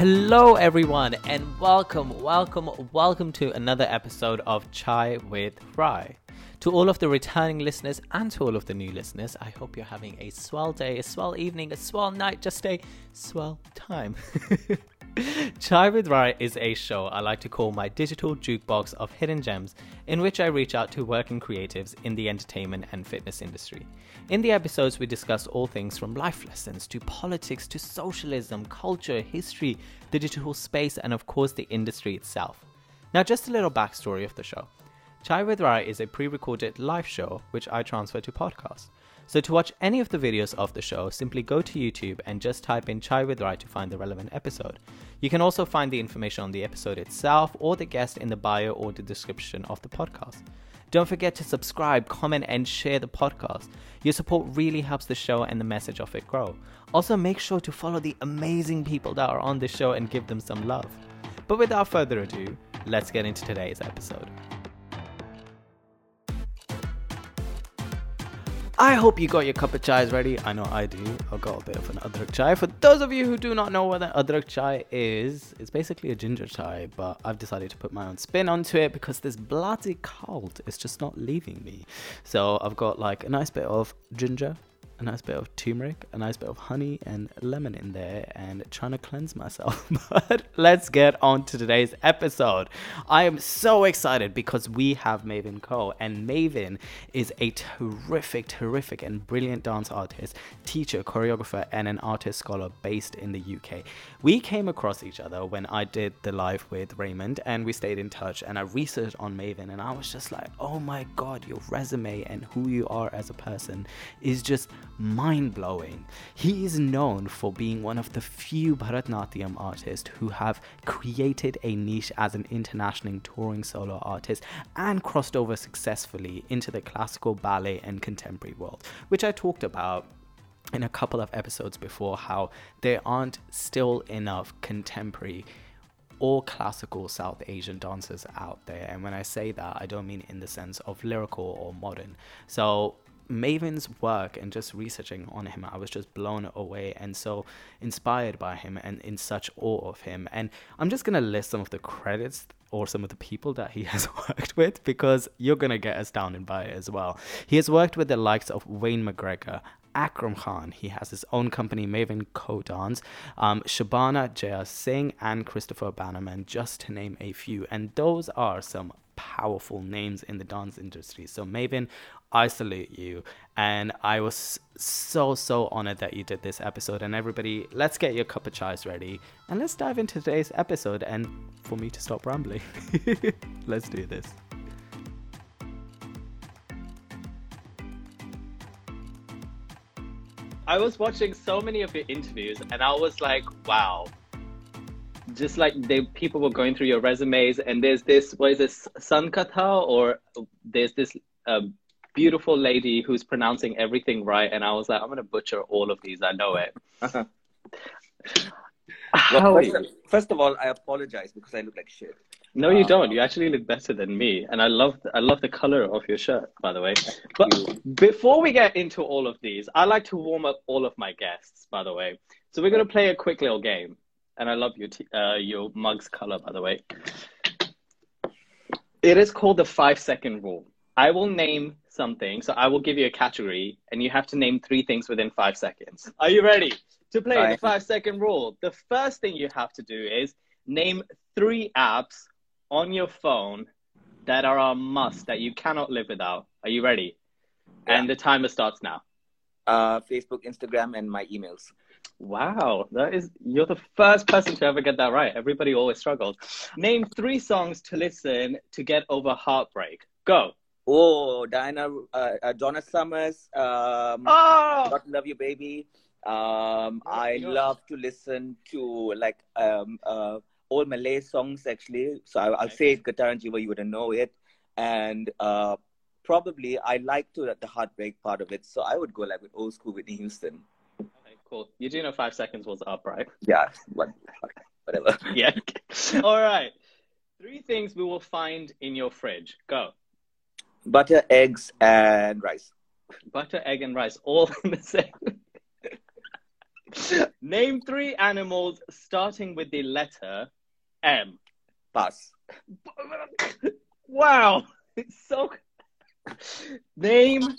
Hello, everyone, and welcome, welcome, welcome to another episode of Chai with Rai. To all of the returning listeners and to all of the new listeners, I hope you're having a swell day, a swell evening, a swell night, just a swell time. Chai with Rai is a show I like to call my digital jukebox of hidden gems, in which I reach out to working creatives in the entertainment and fitness industry. In the episodes, we discuss all things from life lessons to politics to socialism, culture, history, the digital space, and of course, the industry itself. Now, just a little backstory of the show. Chai with Rai is a pre recorded live show which I transfer to podcast. So to watch any of the videos of the show, simply go to YouTube and just type in Chai with Rai to find the relevant episode. You can also find the information on the episode itself or the guest in the bio or the description of the podcast. Don't forget to subscribe, comment, and share the podcast. Your support really helps the show and the message of it grow. Also, make sure to follow the amazing people that are on the show and give them some love. But without further ado, let's get into today's episode. I hope you got your cup of chai ready. I know I do. I've got a bit of an adrak chai. For those of you who do not know what an adrak chai is, it's basically a ginger chai, but I've decided to put my own spin onto it because this bloody cold is just not leaving me. So I've got like a nice bit of ginger, a nice bit of turmeric, a nice bit of honey and lemon in there, and trying to cleanse myself. but let's get on to today's episode. I am so excited because we have Mavin Khoo, and Mavin is a terrific, terrific, and brilliant dance artist, teacher, choreographer, and an artist scholar based in the UK. We came across each other when I did the live with Raymond, and we stayed in touch. And I researched on Mavin, and I was just like, oh my god, your resume and who you are as a person is just mind blowing. He is known for being one of the few Bharatanatyam artists who have created a niche as an international touring solo artist and crossed over successfully into the classical ballet and contemporary world, which I talked about in a couple of episodes before how there aren't still enough contemporary or classical South Asian dancers out there. And when I say that, I don't mean in the sense of lyrical or modern. So Mavin's work and just researching on him, I was just blown away and so inspired by him and in such awe of him. And I'm just gonna list some of the credits or some of the people that he has worked with because you're gonna get astounded by it as well. He has worked with the likes of Wayne McGregor, Akram Khan. He has his own company, Mavin Khoo Dance, um, Shobana Jeyasingh, and Christopher Bannerman, just to name a few. And those are some powerful names in the dance industry. So, Mavin, I salute you. And I was so, so honored that you did this episode. And everybody, let's get your cup of chais ready and let's dive into today's episode. And for me to stop rambling, let's do this. I was watching so many of your interviews and I was like, wow. Just like the people were going through your resumes and there's this what is this Sankatha or there's this um, beautiful lady who's pronouncing everything right and I was like, I'm gonna butcher all of these, I know it. well, first, of, first of all, I apologize because I look like shit. No, you don't. You actually look better than me, and I love I love the color of your shirt, by the way. But before we get into all of these, I like to warm up all of my guests, by the way. So we're gonna play a quick little game, and I love your t- uh, your mug's color, by the way. It is called the five second rule. I will name something, so I will give you a category, and you have to name three things within five seconds. Are you ready to play the five second rule? The first thing you have to do is name three apps on your phone that are a must that you cannot live without. Are you ready? Yeah. And the timer starts now. Uh, Facebook, Instagram, and my emails. Wow, that is you're the first person to ever get that right. Everybody always struggles. Name three songs to listen to get over heartbreak. Go. Oh, Diana, uh, uh, Donna Summers. Um, oh! God love you, baby. Um, I love to listen to like um, uh, all Malay songs actually. So I, will say it, Guitar and Jiva, you wouldn't know it. And uh, probably I like to the heartbreak part of it. So I would go like with old school Whitney Houston. Okay, cool. You do know five seconds was up, right? Yeah, whatever. yeah. all right. Three things we will find in your fridge. Go. Butter, eggs, and rice. Butter, egg, and rice, all in the same. Name three animals starting with the letter M. Pass. Wow, it's so. Name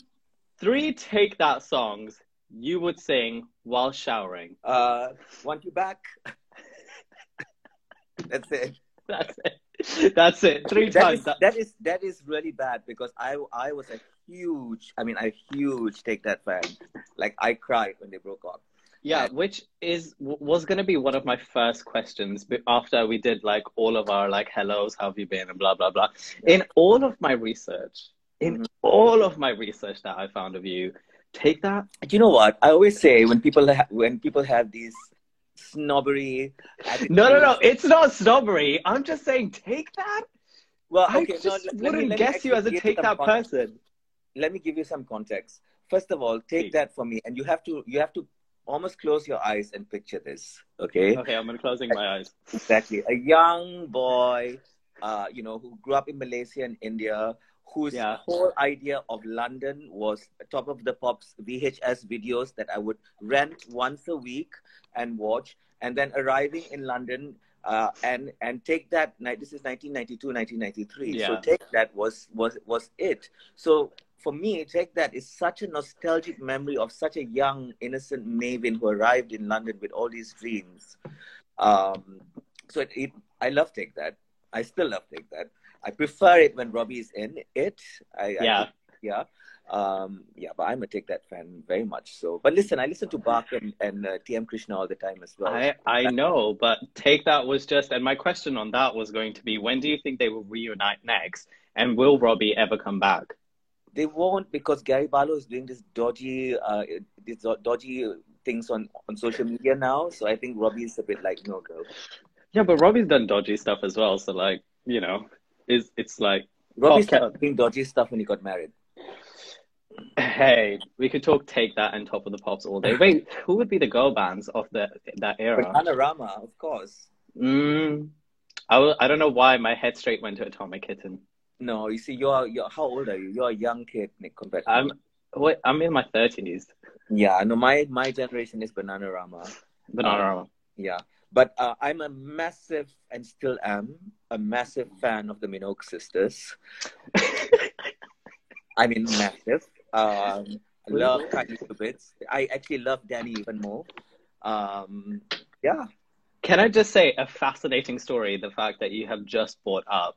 three Take That songs you would sing while showering. Uh, want you back? That's it. That's it. That's it. Three that times. is, That- is that is really bad because I I was a huge I mean a huge take that fan. Like I cried when they broke up. Yeah, which is was going to be one of my first questions after we did like all of our like hellos, how have you been, and blah blah blah. In all of my research, in Mhm. all of my research that I found of you, take that. Do you know what I always say when people ha- when people have these snobbery No, no, no, it's not snobbery. I'm just saying, take that. Well, I okay, no, just me- wouldn't let me guess you as a take that context. person. Let me give you some context. First of all, take Please. that for me, and you have to you have to almost close your eyes and picture this. Okay, Okay, I'm gonna closing my eyes. exactly. A young boy, uh, you know, who grew up in Malaysia and India, whose Yeah. whole idea of London was top of the pops VHS videos that I would rent once a week and watch, and then arriving in London. Uh, and and take that night. This is 1992, 1993. So take that was was was it. So for me, take that is such a nostalgic memory of such a young, innocent Mavin who arrived in London with all these dreams. Um, so it, it, I love take that. I still love take that. I prefer it when Robbie is in it. I, I Yeah. Yeah. Um, yeah, but I'm a Take That fan very much so. But listen, I listen to Bach and, and uh, TM Krishna all the time as well. I I know, but take that was just, and my question on that was going to be, when do you think they will reunite next, and will Robbie ever come back? They won't because Gary Barlow is doing this dodgy, uh, these dodgy things on, on social media now. So I think Robbie is a bit like, no, girl. Yeah, but Robbie's done dodgy stuff as well, so like, you know, it's it's like, Robbie started doing dodgy stuff when he got married. Hey, we could talk take that and top of the pops all day. Wait, who would be the girl bands of the that era? Panorama, of course. Mm, I will, I don't know why my head straight went to Atomic Kitten. No, you see, you're you're how old are you? You're a young kid, Nick, compared to I'm me. wait, I'm in my thirties. Yeah, no, my my generation is Bananarama. Banana. Yeah, but uh, I'm a massive and still am a massive fan of the Minogue sisters. I mean, massive. Um, I love Tiny Bits. I actually love Dannii even more. Um, yeah, Can I just say a fascinating story? The fact that you have just brought up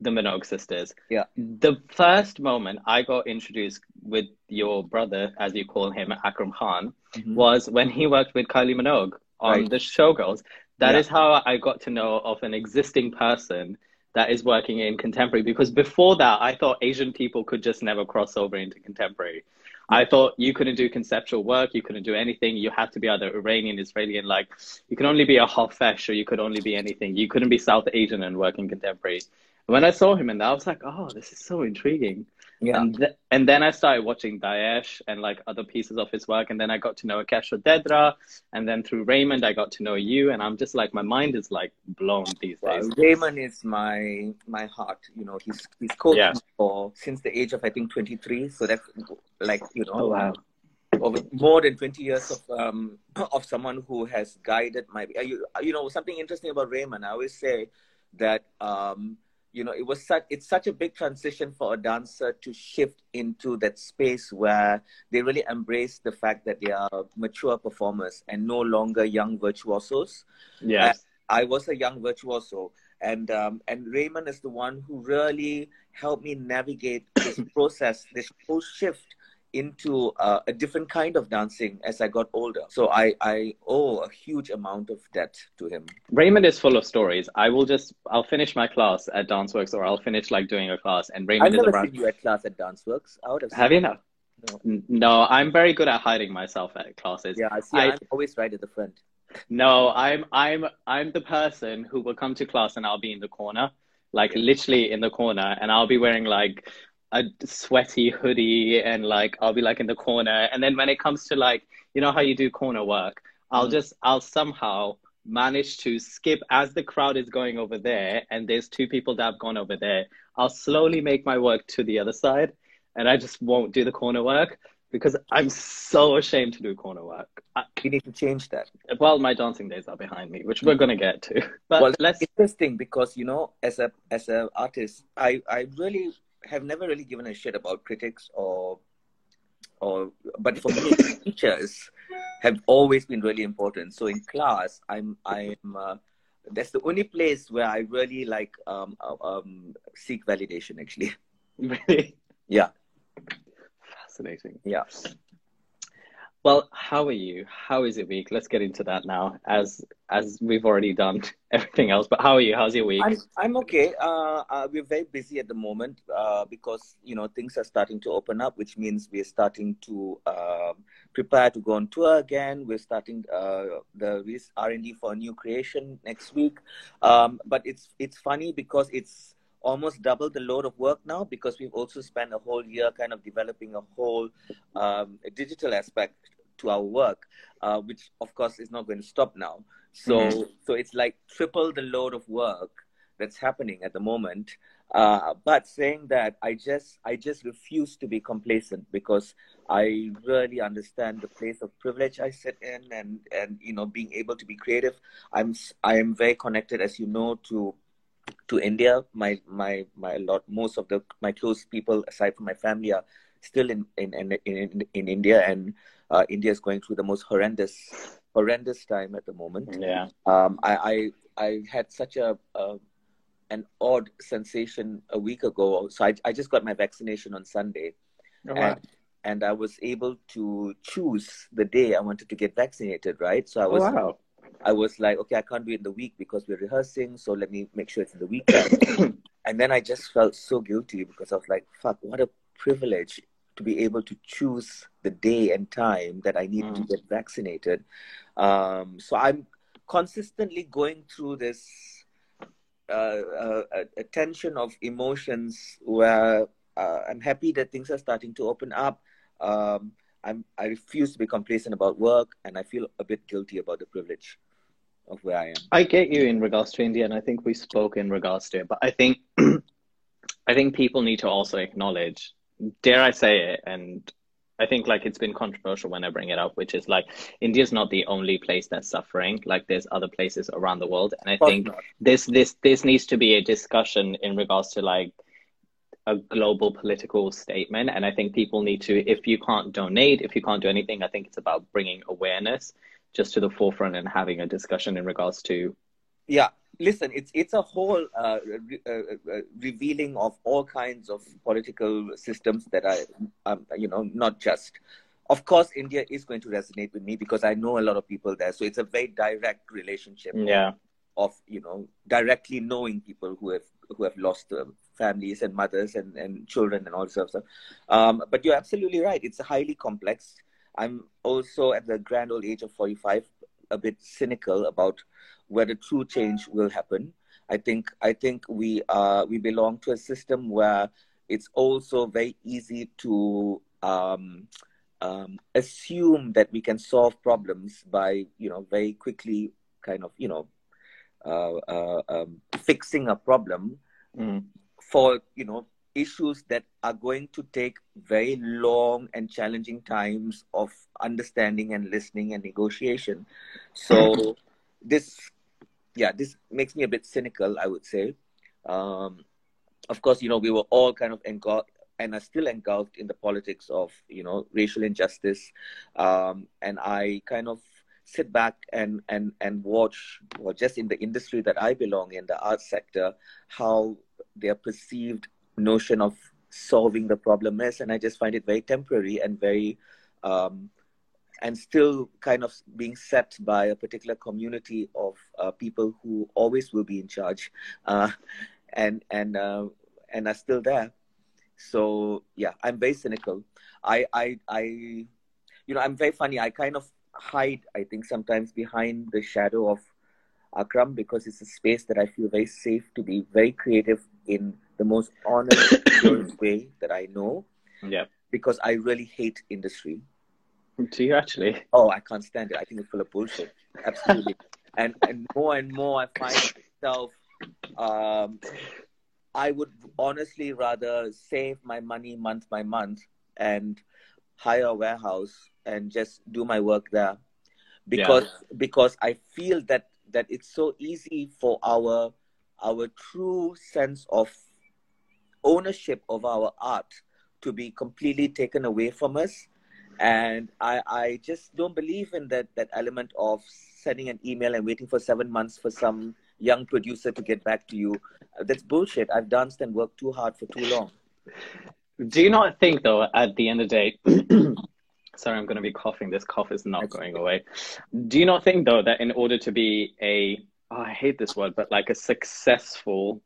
the Minogue sisters. Yeah. The first moment I got introduced with your brother, as you call him, Akram Khan, was when he worked with Kylie Minogue on Right. the Showgirls. That is Yeah. how I got to know of an existing person that is working in contemporary. Because before that, I thought Asian people could just never cross over into contemporary. I thought you couldn't do conceptual work, you couldn't do anything. You had to be either Iranian, Israeli, and like you can only be a Hofesh or you could only be anything. You couldn't be South Asian and work in contemporary. When I saw him in that, I was like, oh, this is so intriguing. Yeah. And, th- and then I started watching DESH and like other pieces of his work. And then I got to know Aakash Odedra. And then through Raymond, I got to know you. And I'm just like, my mind is like blown these Well, days. Raymond is my my heart. You know, he's he's coached Yeah. me for since the age of I think 23. So that's like you know, Oh, wow. over more than 20 years of um of someone who has guided my you, you know something interesting about Raymond. I always say that um you know it was such it's such a big transition for a dancer to shift into that space where they really embrace the fact that they are mature performers and no longer young virtuosos. Yes. I was a young virtuoso, and um, and Raymond is the one who really helped me navigate this process, this whole shift into uh, a different kind of dancing as I got older. So I I owe a huge amount of debt to him. Raymond is full of stories. I will just, I'll finish my class at Danceworks or I'll finish like doing a class. And I've Raymond is never around. seen you at class at Danceworks. I would have. Have you not? No. No, I'm very good at hiding myself at classes. Yeah, I see. I- I'm always right at the front. No, I'm I'm I'm the person who will come to class and I'll be in the corner, like literally in the corner, and I'll be wearing like a sweaty hoodie and like I'll be like in the corner. And then when it comes to like you know how you do corner work, I'll Mhm. just I'll somehow manage to skip as the crowd is going over there and there's two people that have gone over there. I'll slowly make my work to the other side and I just won't do the corner work because I'm so ashamed to do corner work. I, We need to change that. well, my dancing days are behind me, which we're gonna get to. But well, let's. interesting because you know, as a as a artist, I I really have never really given a shit about critics or or but for me, teachers have always been really important. So in class, I'm I'm uh, that's the only place where I really like um, uh, um seek validation actually. Yeah. Fascinating. Yeah. Well, how are you? How is your week? Let's get into that now, as as we've already done everything else. But how are you? How's your week? I'm I'm okay. Uh, uh, we're very busy at the moment uh, because you know things are starting to open up, which means we're starting to uh, prepare to go on tour again. We're starting uh, the R and D for a new creation next week. Um, but it's it's funny because it's almost double the load of work now because we've also spent a whole year kind of developing a whole um, digital aspect to our work, uh, which of course is not going to stop now. So mm-hmm. so it's like triple the load of work that's happening at the moment. Uh, but saying that, I just I just refuse to be complacent because I really understand the place of privilege I sit in, and and you know being able to be creative. I'm I am very connected, as you know, to to India. My my my lot most of the my close people aside from my family are still in in in in, in India, and uh, India is going through the most horrendous horrendous time at the moment. Yeah. Um. I I I had such a. a an odd sensation a week ago. So I, I just got my vaccination on Sunday. Oh, wow. and, and I was able to choose the day I wanted to get vaccinated, right? So I was oh, wow. I was like, okay, I can't do it in the week because we're rehearsing, so let me make sure it's in the weekend. and then I just felt so guilty because I was like, fuck, what a privilege to be able to choose the day and time that I need mm. to get vaccinated. Um, so I'm consistently going through this uh, uh, a tension of emotions where uh, I'm happy that things are starting to open up. Um, I'm, I refuse to be complacent about work, and I feel a bit guilty about the privilege of where I am. I get you in regards to India, and I think we spoke in regards to it. But I think, I think people need to also acknowledge, dare I say it, and I think like it's been controversial when I bring it up, which is like India's not the only place that's suffering. Like there's other places around the world, and I think this this this needs to be a discussion in regards to like a global political statement. And I think people need to, if you can't donate, if you can't do anything, I think it's about bringing awareness just to the forefront and having a discussion in regards to yeah listen it's it's a whole uh, re- uh, uh, revealing of all kinds of political systems that are um, you know not just of course india is going to resonate with me because i know a lot of people there so it's a very direct relationship yeah of you know directly knowing people who have who have lost um, families and mothers and, and children and all sorts of stuff um, but you're absolutely right it's highly complex I'm also at the grand old age of 45, a bit cynical about whether true change will happen. I think I think we uh, we belong to a system where it's also very easy to um, um, assume that we can solve problems by you know very quickly kind of you know uh, uh, um, fixing a problem mm. For you know issues that are going to take very long and challenging times of understanding and listening and negotiation. So this, yeah, this makes me a bit cynical, I would say. Um, of course, you know, we were all kind of engulfed and are still engulfed in the politics of, you know, racial injustice. Um, and I kind of sit back and, and, and watch, or just in the industry that I belong in, the arts sector, how they are perceived notion of solving the problem is and i just find it very temporary and very um, and still kind of being set by a particular community of uh, people who always will be in charge uh, and and uh, and are still there. So yeah i'm very cynical. I i i you know i'm very funny. I kind of hide i think sometimes behind the shadow of akram because it's a space that i feel very safe to be very creative in the most honest way that I know. Yeah. Because I really hate industry. Do you actually? Oh, I can't stand it. I think it's full of bullshit. Absolutely. and and more and more I find myself um, I would honestly rather save my money month by month and hire a warehouse and just do my work there because yeah. because I feel that that it's so easy for our our true sense of ownership of our art to be completely taken away from us. And I, I just don't believe in that that element of sending an email and waiting for seven months for some young producer to get back to you. That's bullshit. I've danced and worked too hard for too long. Do you not think though at the end of the day sorry i'm going to be coughing. This cough is not that's going away. Do you not think though that in order to be a oh, i hate this word but like a successful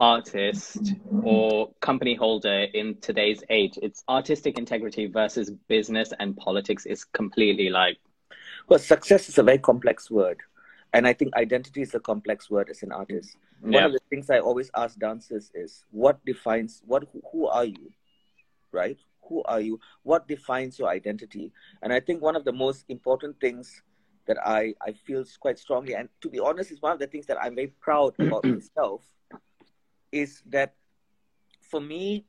artist or company holder in today's age. It's artistic integrity versus business and politics is completely like well success is a very complex word and i think identity is a complex word as an artist. Yeah. one of the things i always ask dancers is what defines what who are you right? Who are you? What defines your identity? And i think one of the most important things that i i feel quite strongly and to be honest is one of the things that i'm very proud about myself is that for me,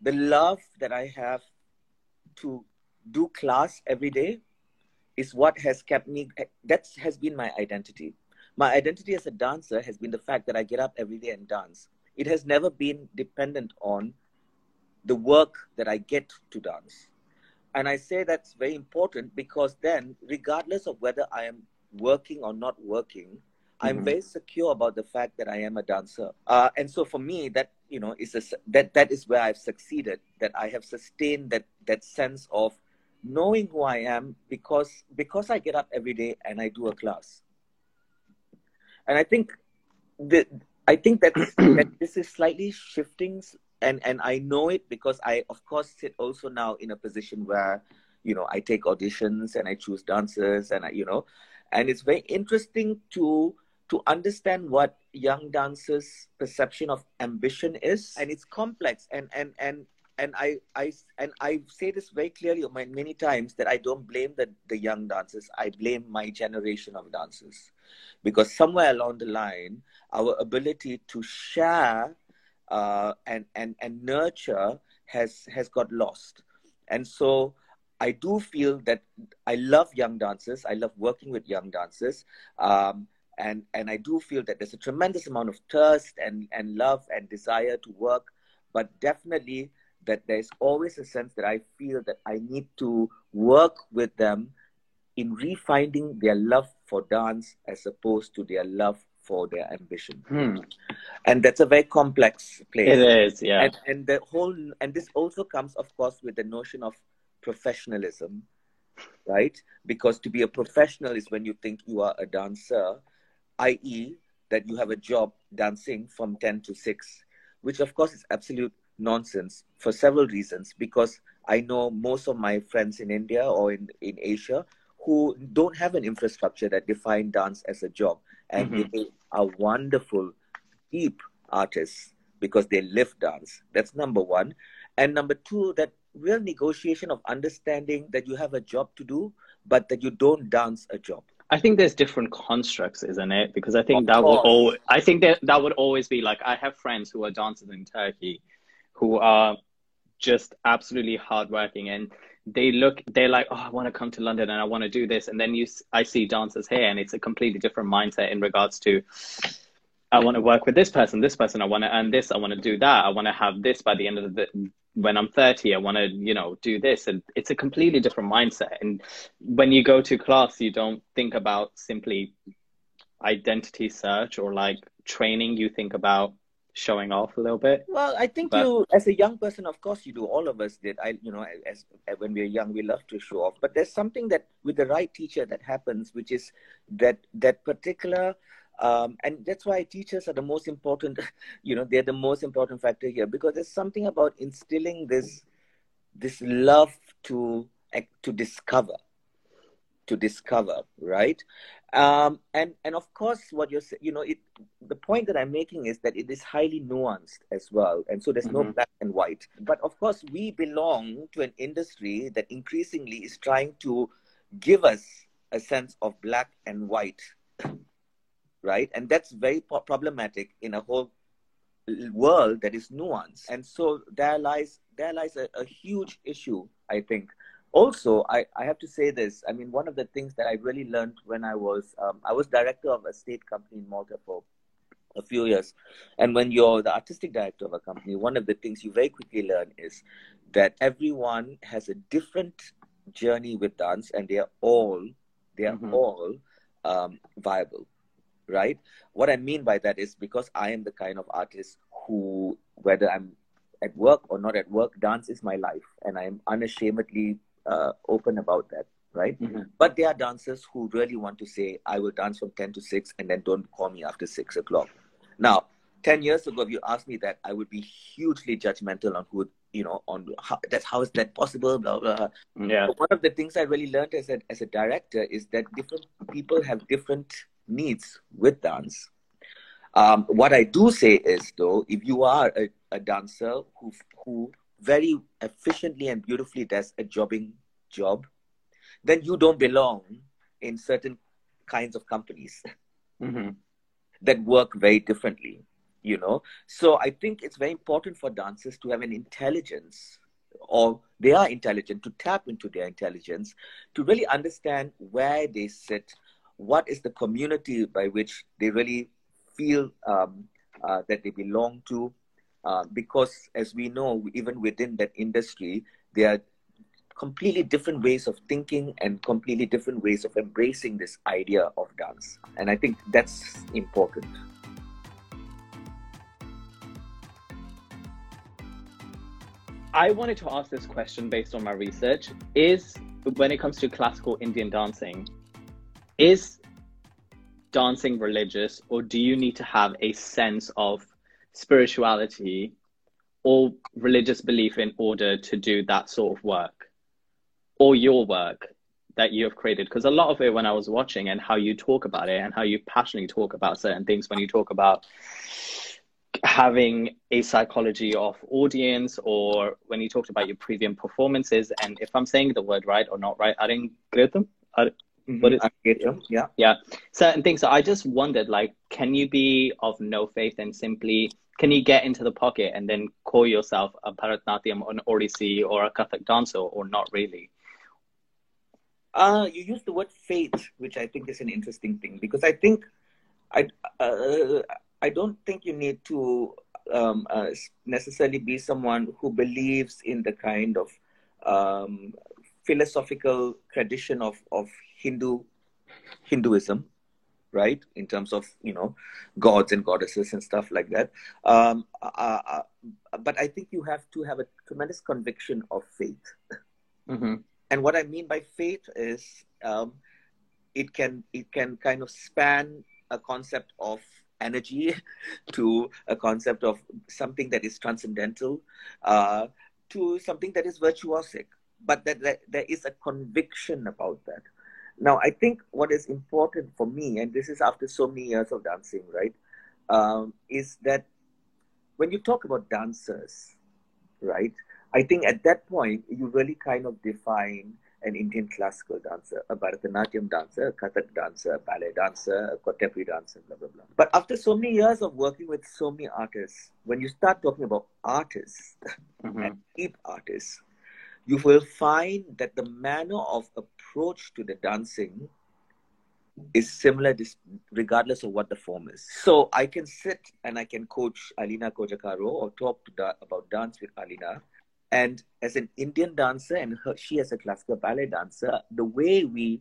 the love that I have to do class every day is what has kept me, that has been my identity. My identity as a dancer has been the fact that I get up every day and dance. It has never been dependent on the work that I get to dance. And I say that's very important because then, regardless of whether I am working or not working, I'm mm-hmm. very secure about the fact that I am a dancer. Uh, and so for me, that you know is a, that that is where I've succeeded. That I have sustained that that sense of knowing who I am because because I get up every day and I do a class. And I think that I think that, that this is slightly shifting, and and I know it because I of course sit also now in a position where you know I take auditions and I choose dancers and I you know and it's very interesting to to understand what young dancers' perception of ambition is, and it's complex. And and and and I I and I say this very clearly many times that I don't blame the the young dancers. I blame my generation of dancers, because somewhere along the line, our ability to share uh, and and and nurture has has got lost, and so. I do feel that I love young dancers. I love working with young dancers. Um, and and I do feel that there's a tremendous amount of thirst and and love and desire to work, but definitely that there's always a sense that I feel that I need to work with them in refinding their love for dance as opposed to their love for their ambition. Hmm. And that's a very complex place. It is, yeah. And, and the whole and this also comes, of course, with the notion of professionalism, right? Because to be a professional is when you think you are a dancer i.e., that you have a job dancing from 10 to 6, which of course is absolute nonsense for several reasons. Because I know most of my friends in India or in, in Asia who don't have an infrastructure that define dance as a job. And mm-hmm. they are wonderful, deep artists because they live dance. That's number one. And number two, that real negotiation of understanding that you have a job to do, but that you don't dance a job. I think there's different constructs, isn't it? Because I think of that course. would always, I think that that would always be like I have friends who are dancers in Turkey, who are just absolutely hardworking, and they look, they're like, oh, I want to come to London and I want to do this, and then you, I see dancers here, and it's a completely different mindset in regards to, I want to work with this person, this person, I want to earn this, I want to do that, I want to have this by the end of the when I'm 30, I want to, you know, do this. And it's a completely different mindset. And when you go to class, you don't think about simply identity search or like training. You think about showing off a little bit. Well, I think but... you, as a young person, of course, you do. All of us did. I, you know, as, as when we're young, we love to show off. But there's something that with the right teacher that happens, which is that that particular um, and that's why teachers are the most important you know they're the most important factor here because there's something about instilling this this love to to discover to discover right um, and and of course what you're you know it the point that i'm making is that it is highly nuanced as well and so there's mm-hmm. no black and white but of course we belong to an industry that increasingly is trying to give us a sense of black and white right? And that's very po- problematic in a whole world that is nuanced. And so there lies there lies a, a huge issue, I think, also, I, I have to say this. I mean, one of the things that I really learned when I was um, I was director of a state company in Malta for a few years, and when you're the artistic director of a company, one of the things you very quickly learn is that everyone has a different journey with dance, and they are all they are mm-hmm. all um, viable, right? What I mean by that is because I am the kind of artist who, whether I'm at work or not at work, dance is my life, and I am unashamedly uh, open about that, right? Mm-hmm. But there are dancers who really want to say, "I will dance from ten to six, and then don't call me after six o'clock." Now, ten years ago, if you asked me that, I would be hugely judgmental on who, you know, on how that's how is that possible? Blah blah. blah. Yeah. But one of the things I really learned as a as a director is that different people have different needs with dance. Um, what I do say is, though, if you are a, a dancer who who very efficiently and beautifully does a jobbing job, then you don't belong in certain kinds of companies mm-hmm. that work very differently, you know. So I think it's very important for dancers to have an intelligence or they are intelligent to tap into their intelligence to really understand where they sit, what is the community by which they really feel um, uh, that they belong to, uh, because as we know, even within that industry, there are completely different ways of thinking and completely different ways of embracing this idea of dance. And I think that's important. I wanted to ask this question based on my research. Is when it comes to classical Indian dancing, is dancing religious or do you need to have a sense of spirituality or religious belief in order to do that sort of work or your work that you have created because a lot of it when i was watching and how you talk about it and how you passionately talk about certain things when you talk about having a psychology of audience or when you talked about your previous performances and if i'm saying the word right or not right i didn't get them. What is Aketum, yeah. Yeah. Certain things. So I just wondered, like, can you be of no faith and simply can you get into the pocket and then call yourself a Bharatanatyam or an Odissi or a Kathak dancer or not really? Uh, you use the word faith, which I think is an interesting thing because I think I uh, I don't think you need to um, uh, necessarily be someone who believes in the kind of um, philosophical tradition of, of Hindu Hinduism, right? In terms of you know gods and goddesses and stuff like that. Um, uh, uh, but I think you have to have a tremendous conviction of faith. Mm-hmm. And what I mean by faith is um, it can it can kind of span a concept of energy to a concept of something that is transcendental uh, to something that is virtuosic but that, that there is a conviction about that now, I think what is important for me, and this is after so many years of dancing, right, um, is that when you talk about dancers, right, I think at that point you really kind of define an Indian classical dancer, a Bharatanatyam dancer, a Kathak dancer, a ballet dancer, a contemporary dancer, blah, blah, blah. But after so many years of working with so many artists, when you start talking about artists mm-hmm. and deep artists, you will find that the manner of approach to the dancing is similar regardless of what the form is. So I can sit and I can coach Alina Cojocaru or talk da- about dance with Alina. And as an Indian dancer and her, she as a classical ballet dancer, the way we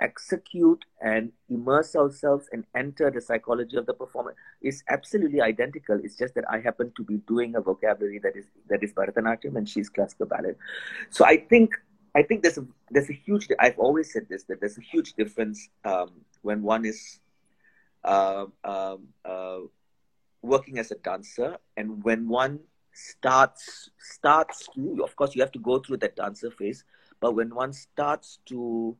execute and immerse ourselves and enter the psychology of the performer is absolutely identical. It's just that I happen to be doing a vocabulary that is that is Bharatanatyam and she's classical ballet. So I think I think there's a there's a huge. I've always said this that there's a huge difference um, when one is uh, um, uh, working as a dancer and when one starts starts to. Of course, you have to go through that dancer phase, but when one starts to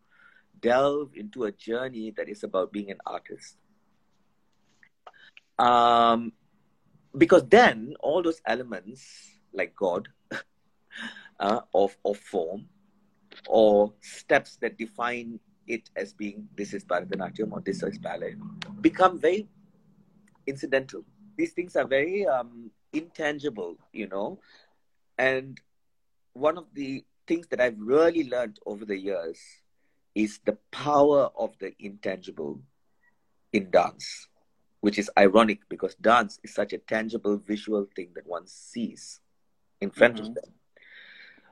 delve into a journey that is about being an artist. Um, because then all those elements, like God, uh, of, of form, or steps that define it as being this is Bharatanatyam or this is ballet, become very incidental. These things are very um, intangible, you know. And one of the things that I've really learned over the years is the power of the intangible in dance, which is ironic because dance is such a tangible visual thing that one sees in front mm-hmm. of them.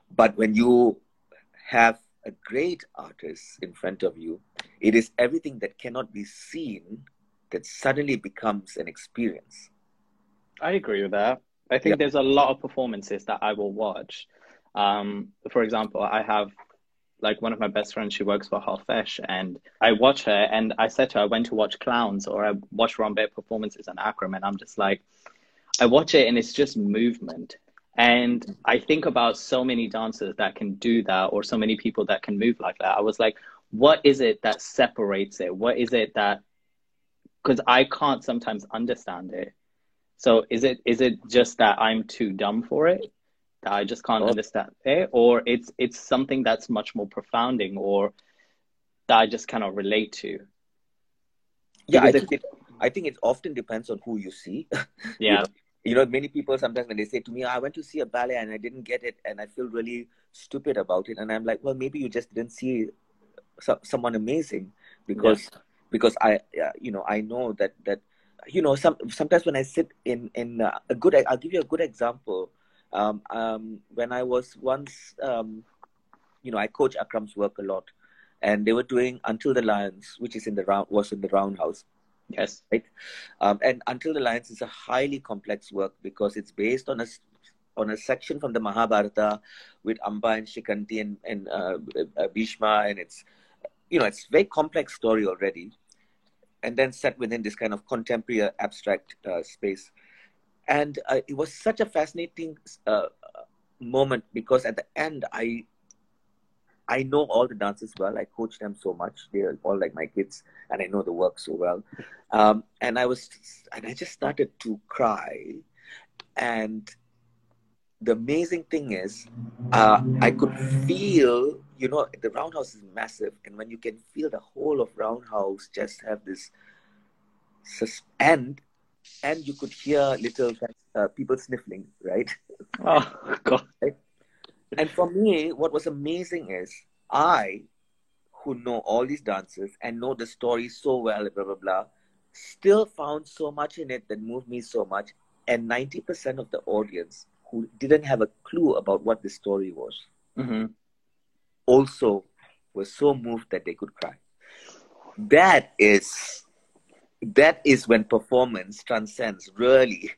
But when you have a great artist in front of you, it is everything that cannot be seen that suddenly becomes an experience. I agree with that. I think there's a lot of performances that I will watch. Um, for example, I have like one of my best friends, she works for Hofesh, and I watch her and I said to her, I went to watch clowns or I watch Rambert performances on Akram, and I'm just like, I watch it and it's just movement. And I think about so many dancers that can do that, or so many people that can move like that. I was like, what is it that separates it? What is it that, because I can't sometimes understand it. So is it is it just that I'm too dumb for it? I just can't oh. understand it, or it's it's something that's much more profounding, or that I just cannot relate to. Yeah, I think, it, I think it often depends on who you see. Yeah. you know, you know, many people sometimes when they say to me, I went to see a ballet and I didn't get it and I feel really stupid about it. And I'm like, well, maybe you just didn't see so- someone amazing because, yes. because I, uh, you know, I know that, that, you know, some, sometimes when I sit in, in uh, a good, I'll give you a good example. Um, um, when I was once, um, you know, I coach Akram's work a lot and they were doing Until the Lions, which is in the round, was in the roundhouse Yes. Right. Um, and Until the Lions is a highly complex work because it's based on a on a section from the Mahabharata with Amba and Shikhandi and, and uh, uh, Bhishma, and it's you know it's very complex story already, and then set within this kind of contemporary abstract uh, space, and uh, it was such a fascinating uh, moment because at the end I I know all the dancers well. I coach them so much. They're all like my kids, and I know the work so well. Um, and I was, and I just started to cry. And the amazing thing is, uh, I could feel, you know, the roundhouse is massive, and when you can feel the whole of roundhouse just have this, sus- and and you could hear little uh, people sniffling, right? Oh God! Right? And for me, what was amazing is I, who know all these dances and know the story so well, blah, blah, blah, still found so much in it that moved me so much. And 90% of the audience who didn't have a clue about what the story was mm-hmm. also were so moved that they could cry. That is that is when performance transcends really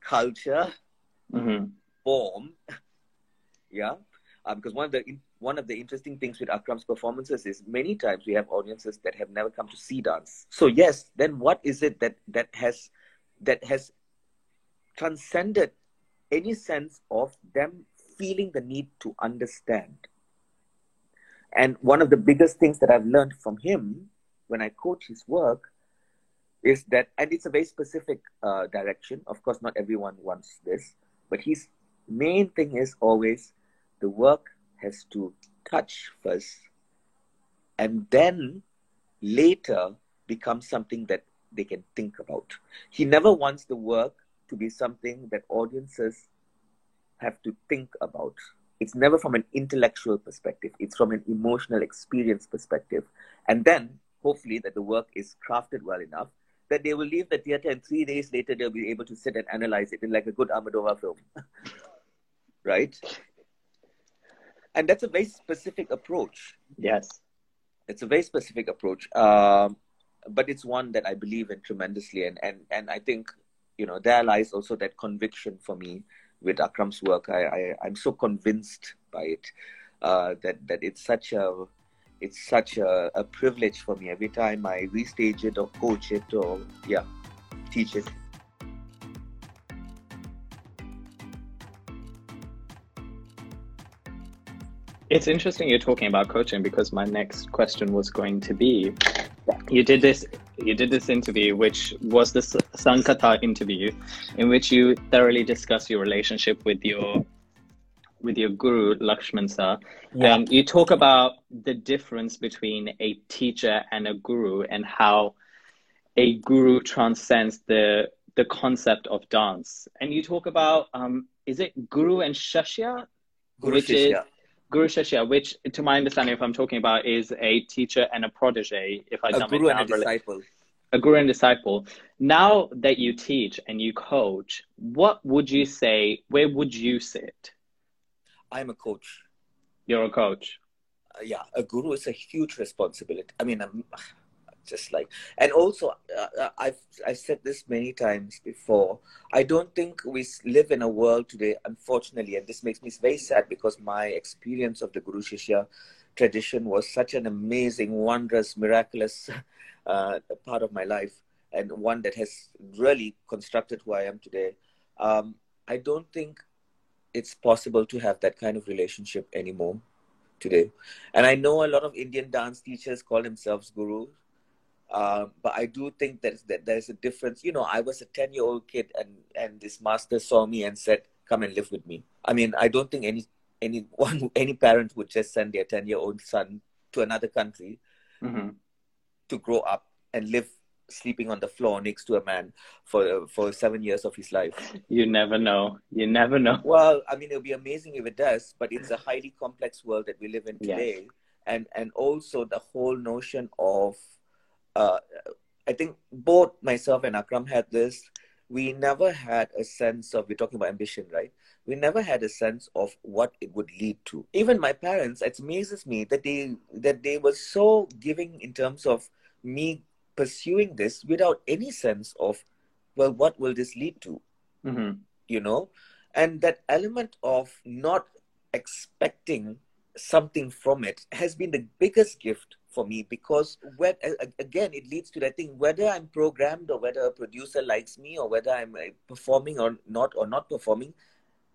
culture, mm-hmm. form, yeah. Uh, because one of the one of the interesting things with akram's performances is many times we have audiences that have never come to see dance. So yes then what is it that that has that has transcended any sense of them feeling the need to understand? And one of the biggest things that i've learned from him when i coach his work is that and it's a very specific uh, direction of course not everyone wants this but his main thing is always the work has to touch first and then later become something that they can think about. He never wants the work to be something that audiences have to think about. It's never from an intellectual perspective, it's from an emotional experience perspective. And then, hopefully, that the work is crafted well enough that they will leave the theater and three days later they'll be able to sit and analyze it in like a good Almodovar film. right? and that's a very specific approach. Yes, it's a very specific approach, um, but it's one that I believe in tremendously, and and and I think you know there lies also that conviction for me with Akram's work. I, I I'm so convinced by it uh, that that it's such a it's such a, a privilege for me every time I restage it or coach it or yeah teach it. It's interesting you're talking about coaching because my next question was going to be you did this you did this interview which was the Sankata interview in which you thoroughly discuss your relationship with your with your guru Lakshman sir yeah. and you talk about the difference between a teacher and a guru and how a guru transcends the the concept of dance and you talk about um is it guru and shishya guru which shishya. is Guru Shishya, which, to my understanding, if I'm talking about, is a teacher and a protege. If I a guru and a disciple. A guru and disciple. Now that you teach and you coach, what would you say? Where would you sit? I'm a coach. You're a coach. Uh, yeah, a guru is a huge responsibility. I mean, I'm just like and also uh, uh, i've i've said this many times before i don't think we live in a world today unfortunately and this makes me very sad because my experience of the guru shishya tradition was such an amazing wondrous miraculous uh, part of my life and one that has really constructed who i am today um, i don't think it's possible to have that kind of relationship anymore today. And I know a lot of Indian dance teachers call themselves gurus, uh, but I do think that, that there's a difference. You know, I was a 10 year old kid and, and this master saw me and said, come and live with me. I mean, I don't think any, any, one, any parent would just send their 10 year old son to another country mm-hmm. to grow up and live sleeping on the floor next to a man for for seven years of his life. You never know. You never know. Well, I mean, it would be amazing if it does, but it's a highly complex world that we live in today, yes. and and also the whole notion of uh, I think both myself and Akram had this. We never had a sense of, we're talking about ambition, right? We never had a sense of what it would lead to. Even my parents, it amazes me that they that they were so giving in terms of me pursuing this without any sense of, well, what will this lead to? Mm-hmm. You know, and that element of not expecting something from it has been the biggest gift for me because when again it leads to that thing whether i'm programmed or whether a producer likes me or whether i'm uh, performing or not or not performing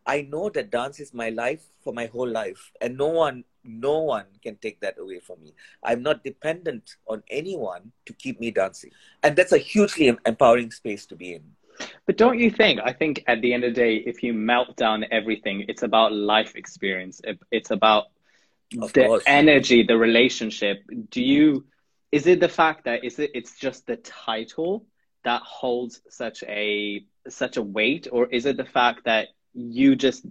i know that dance is my life for my whole life and no one no one can take that away from me i'm not dependent on anyone to keep me dancing and that's a hugely empowering space to be in but don't you think? I think at the end of the day, if you melt down everything, it's about life experience. It's about of the course. energy, the relationship. Do you? Is it the fact that is it? It's just the title that holds such a such a weight, or is it the fact that you just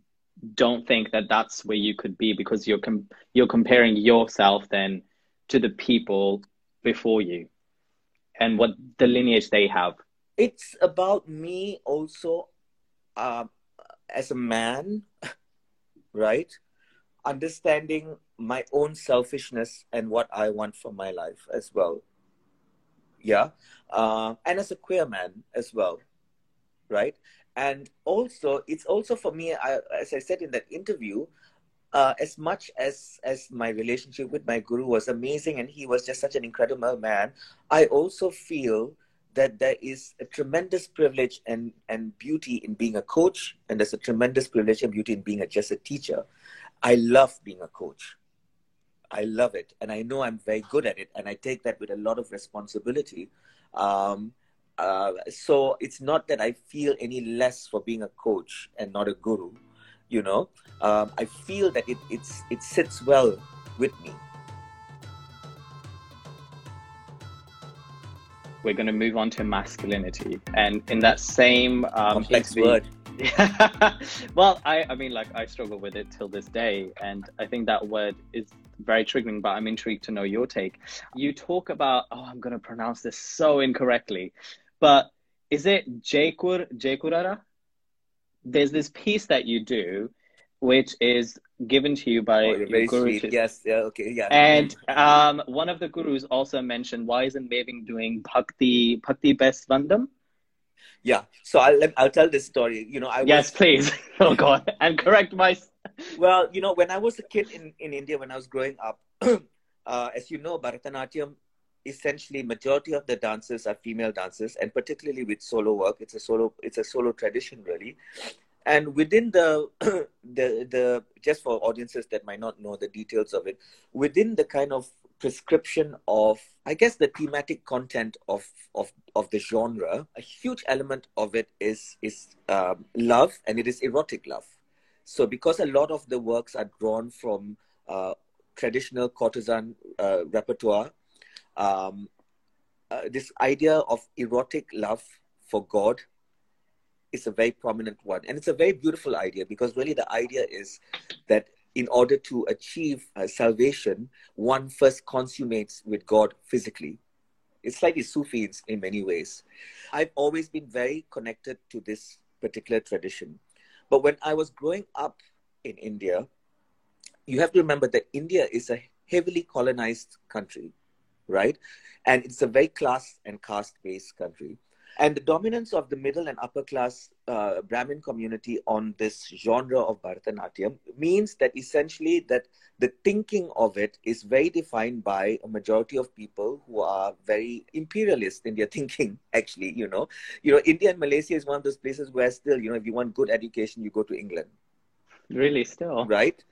don't think that that's where you could be because you're com- you're comparing yourself then to the people before you and what the lineage they have it's about me also uh, as a man right understanding my own selfishness and what I want for my life as well. Yeah. Uh, and as a queer man as well. Right. And also, it's also for me, I, as I said in that interview, uh, as much as as my relationship with my guru was amazing and he was just such an incredible man, I also feel that there is a tremendous privilege and, and beauty in being a coach, and there's a tremendous privilege and beauty in being a, just a teacher. I love being a coach. I love it, and I know I'm very good at it, and I take that with a lot of responsibility. Um, uh, so it's not that I feel any less for being a coach and not a guru. You know, um, I feel that it it's it sits well with me. We're going to move on to masculinity, and in that same um, complex word well, I, I mean, like, I struggle with it till this day. And I think that word is very triggering, but I'm intrigued to know your take. You talk about, oh, I'm going to pronounce this so incorrectly, but is it Jekur, Jekurara? There's this piece that you do, which is given to you by oh, your guru. Yes, yeah, okay, yeah. And um, one of the gurus also mentioned, why isn't Mavin doing Bhakti, Bhakti Best Vandam? Yeah. So I'll I'll tell this story. You know, I yes, was, please. Oh God, and correct my. Well, you know, when I was a kid in in India, when I was growing up, uh, as you know, Bharatanatyam, essentially majority of the dancers are female dancers, and particularly with solo work, it's a solo it's a solo tradition really. And within the the the just for audiences that might not know the details of it, within the kind of prescription of i guess the thematic content of of of the genre a huge element of it is is um, love and it is erotic love so because a lot of the works are drawn from uh, traditional courtesan uh, repertoire um, uh, this idea of erotic love for god is a very prominent one and it's a very beautiful idea because really the idea is that in order to achieve uh, salvation, one first consummates with God physically. It's slightly Sufi in, in many ways. I've always been very connected to this particular tradition. But when I was growing up in India, you have to remember that India is a heavily colonized country, right? And it's a very class and caste based country. And the dominance of the middle and upper class uh, Brahmin community on this genre of Bharatanatyam means that essentially that the thinking of it is very defined by a majority of people who are very imperialist in their thinking. Actually, you know, you know, India and Malaysia is one of those places where still, you know, if you want good education, you go to England. Really, still, right?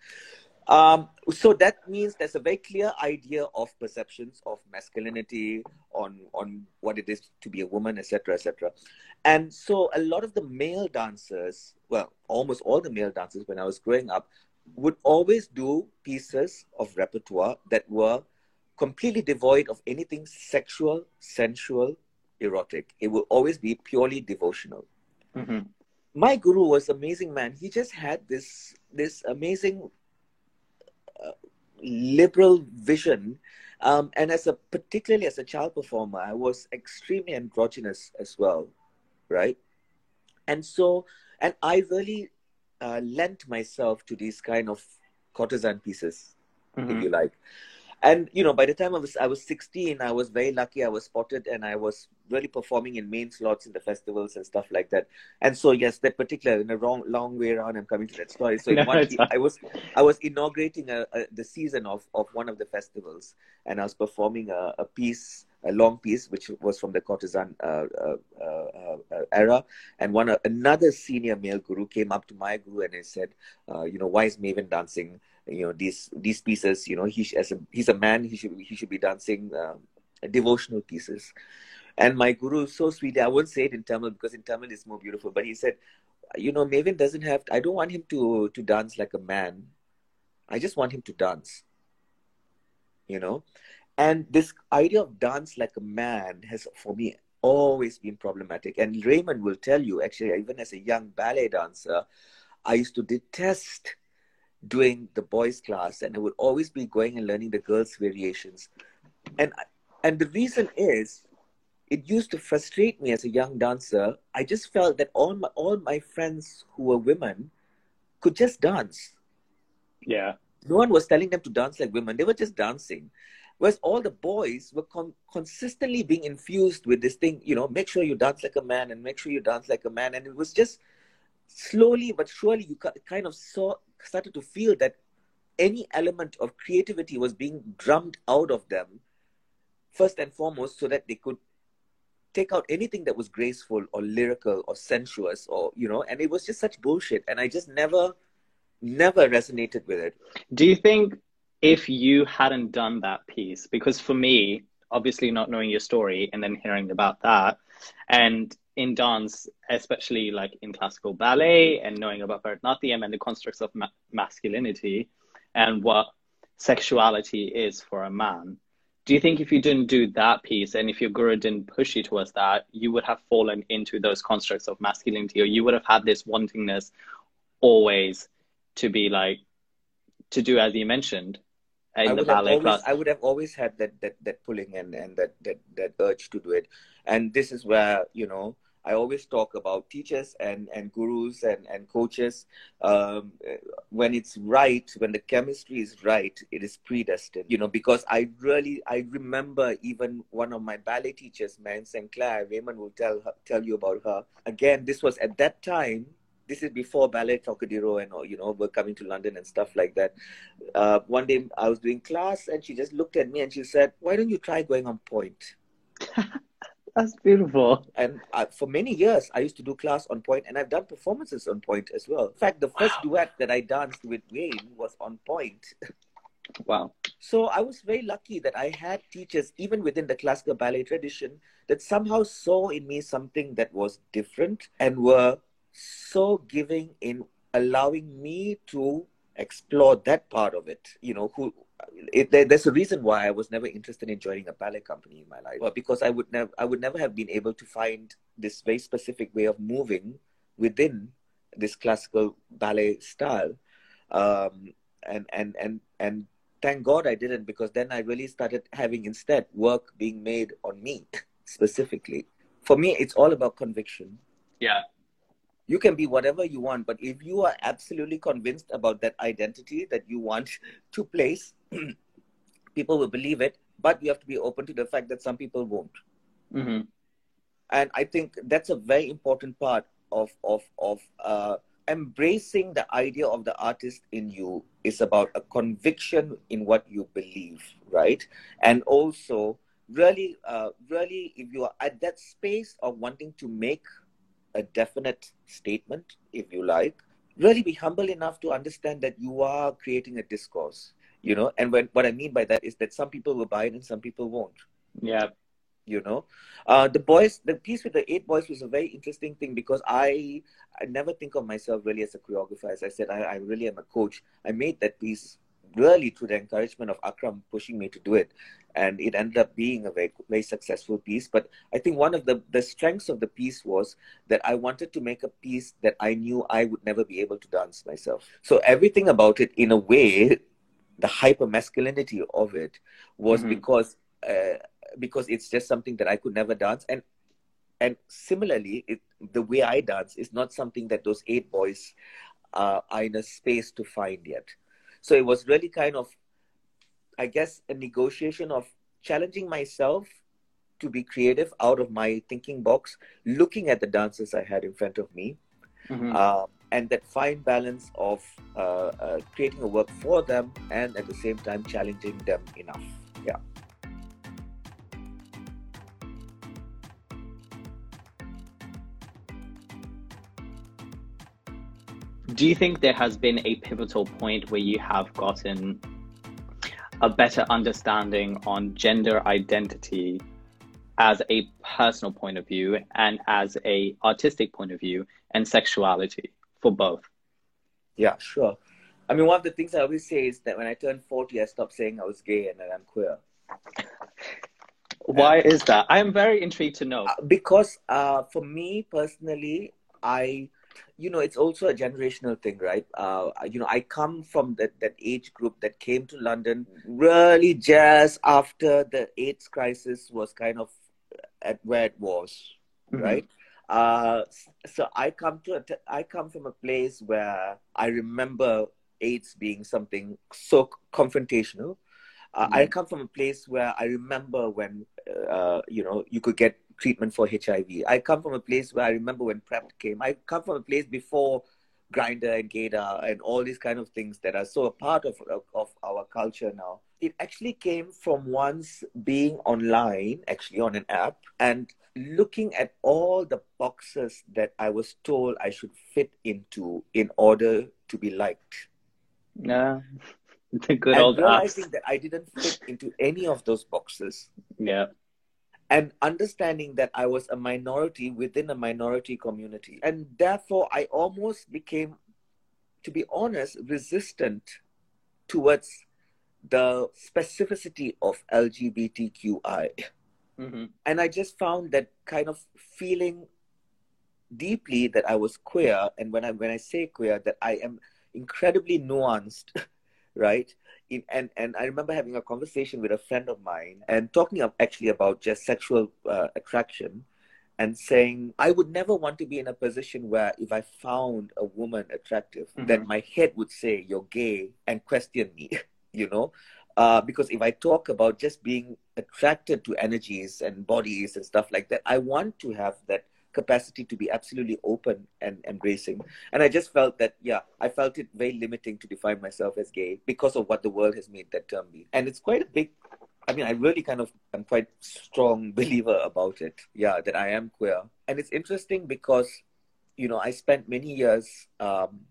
Um, so that means there's a very clear idea of perceptions of masculinity, on on what it is to be a woman, etc., etc. And so a lot of the male dancers, well, almost all the male dancers when I was growing up, would always do pieces of repertoire that were completely devoid of anything sexual, sensual, erotic. It will always be purely devotional. Mm-hmm. My guru was an amazing man. He just had this this amazing liberal vision. Um, and as a particularly as a child performer, I was extremely androgynous as well, right? And so, and I really uh, lent myself to these kind of courtesan pieces, mm-hmm. if you like and you know by the time i was i was 16 i was very lucky i was spotted and i was really performing in main slots in the festivals and stuff like that. And so yes that particular in a wrong long way around i'm coming to that story. So no, one, i was i was inaugurating a, a, the season of of one of the festivals and i was performing a, a piece a long piece, which was from the courtesan uh, uh, uh, uh era. And one another senior male guru came up to my guru and he said, uh, "You know, why is Mavin dancing? You know these these pieces you know he as a he's a man he should he should be dancing um, devotional pieces and my guru is so sweet. I won't say it in tamil because in tamil it's more beautiful. But he said you know Mavin doesn't have i don't want him to to dance like a man. I just want him to dance you know. And this idea of dance like a man has for me always been problematic. And raymond will tell you actually even as a young ballet dancer i used to detest doing the boys class. And I would always be going and learning the girls variations. And and the reason is it used to frustrate me as a young dancer. I just felt that all my all my friends who were women could just dance. Yeah. No one was telling them to dance like women. They were just dancing. Whereas all the boys were con- consistently being infused with this thing you know make sure you dance like a man and make sure you dance like a man. And it was just slowly but surely you kind of saw started to feel that any element of creativity was being drummed out of them first and foremost so that they could take out anything that was graceful or lyrical or sensuous or you know and it was just such bullshit and i just never never resonated with it do you think if you hadn't done that piece because for me obviously not knowing your story and then hearing about that and in dance, especially like in classical ballet and knowing about Bharatanatyam and the constructs of ma- masculinity and what sexuality is for a man. Do you think if you didn't do that piece and if your guru didn't push you towards that, you would have fallen into those constructs of masculinity or you would have had this wantingness always to be like, to do as you mentioned, in the ballet always, class. I would have always had that that that pulling and and that that that urge to do it, and this is where you know I always talk about teachers and, and gurus and, and coaches. Um, when it's right, when the chemistry is right, it is predestined, you know, because I really, I remember even one of my ballet teachers, Marion Sinclair, Raymond will tell, tell you about her. Again, this was at that time, this is before ballet Trockadero and you know we're coming to London and stuff like that. Uh, one day I was doing class and she just looked at me and she said, "Why don't you try going on pointe?" That's beautiful. And uh, for many years, I used to do class on and I've done performances on pointe as well. In fact, the first wow. duet that I danced with Wayne was on pointe. Wow. So I was very lucky that I had teachers, even within the classical ballet tradition, that somehow saw in me something that was different and were so giving in allowing me to explore that part of it. You know, who it, there, there's a reason why I was never interested in joining a ballet company in my life. Well, because I would never, I would never have been able to find this very specific way of moving within this classical ballet style. Um, and and and and thank God I didn't because then I really started having instead work being made on me specifically. For me, it's all about conviction. Yeah. You can be whatever you want, but if you are absolutely convinced about that identity that you want to place, people will believe it. But you have to be open to the fact that some people won't. Mm-hmm. And I think that's a very important part of of of uh, embracing the idea of the artist in you is about a conviction in what you believe, right? And also, really, uh, really, if you are at that space of wanting to make a definite statement, if you like, really be humble enough to understand that you are creating a discourse, you know. And when what I mean by that is that some people will buy it and some people won't. Yeah. You know? Uh, the boys the piece with the eight boys was a very interesting thing because i i never think of myself really as a choreographer. As i said i, I really am a coach. I made that piece really through the encouragement of akram pushing me to do it. And it ended up being a very very successful piece. But i think one of the the strengths of the piece was that i wanted to make a piece that i knew i would never be able to dance myself. So everything about it in a way the hyper masculinity of it was mm-hmm. because uh, because it's just something that I could never dance. And and similarly, it, the way I dance is not something that those eight boys uh, are in a space to find yet. So it was really kind of, I guess, a negotiation of challenging myself to be creative out of my thinking box, looking at the dancers I had in front of me, mm-hmm. uh, and that fine balance of uh, uh, creating a work for them and at the same time challenging them enough. Yeah. do you think there has been a pivotal point where you have gotten a better understanding on gender identity as a personal point of view and as a artistic point of view and sexuality for both yeah sure i mean one of the things i always say is that when i turned 40 i stopped saying i was gay and that i'm queer why is that i am very intrigued to know uh, because uh, for me personally i you know, it's also a generational thing, right? Uh, you know, I come from that, that age group that came to London really just after the AIDS crisis was kind of at where it was, mm-hmm. right? Uh, so I come to a t- I come from a place where I remember AIDS being something so confrontational. Uh, mm-hmm. I come from a place where I remember when uh, you know you could get treatment for HIV. I come from a place where I remember when PrEP came. I come from a place before Grindr and Gaydar and all these kind of things that are so a part of, of, of our culture now. It actually came from once being online, actually on an app, and looking at all the boxes that I was told I should fit into in order to be liked. Yeah. The good and old realizing apps. that I didn't fit into any of those boxes. Yeah and understanding that I was a minority within a minority community. And therefore, I almost became, to be honest, resistant towards the specificity of LGBTQI. Mm-hmm. And I just found that kind of feeling deeply that I was queer. And when I, when I say queer, that I am incredibly nuanced, right? in, and and I remember having a conversation with a friend of mine and talking of actually about just sexual uh, attraction and saying I would never want to be in a position where if I found a woman attractive, mm-hmm. then my head would say you're gay and question me, you know, uh, because if I talk about just being attracted to energies and bodies and stuff like that, I want to have that capacity to be absolutely open and embracing. And I just felt that, yeah, I felt it very limiting to define myself as gay because of what the world has made that term be. And it's quite a big, I mean, I really kind of, I'm quite strong believer about it. Yeah, that I am queer. And it's interesting because, you know, I spent many years, um,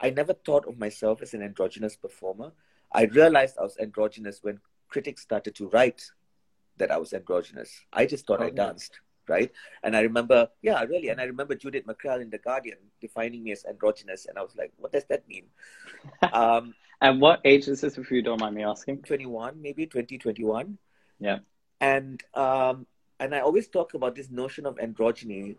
I never thought of myself as an androgynous performer. I realized I was androgynous when critics started to write that I was androgynous. I just thought I danced right? And I remember, yeah, really, and I remember Judith Mackrell in The Guardian defining me as androgynous, and I was like, what does that mean? um, and what age is this, if you don't mind me asking? 21, maybe 2021. Yeah. And, um, and I always talk about this notion of androgyny.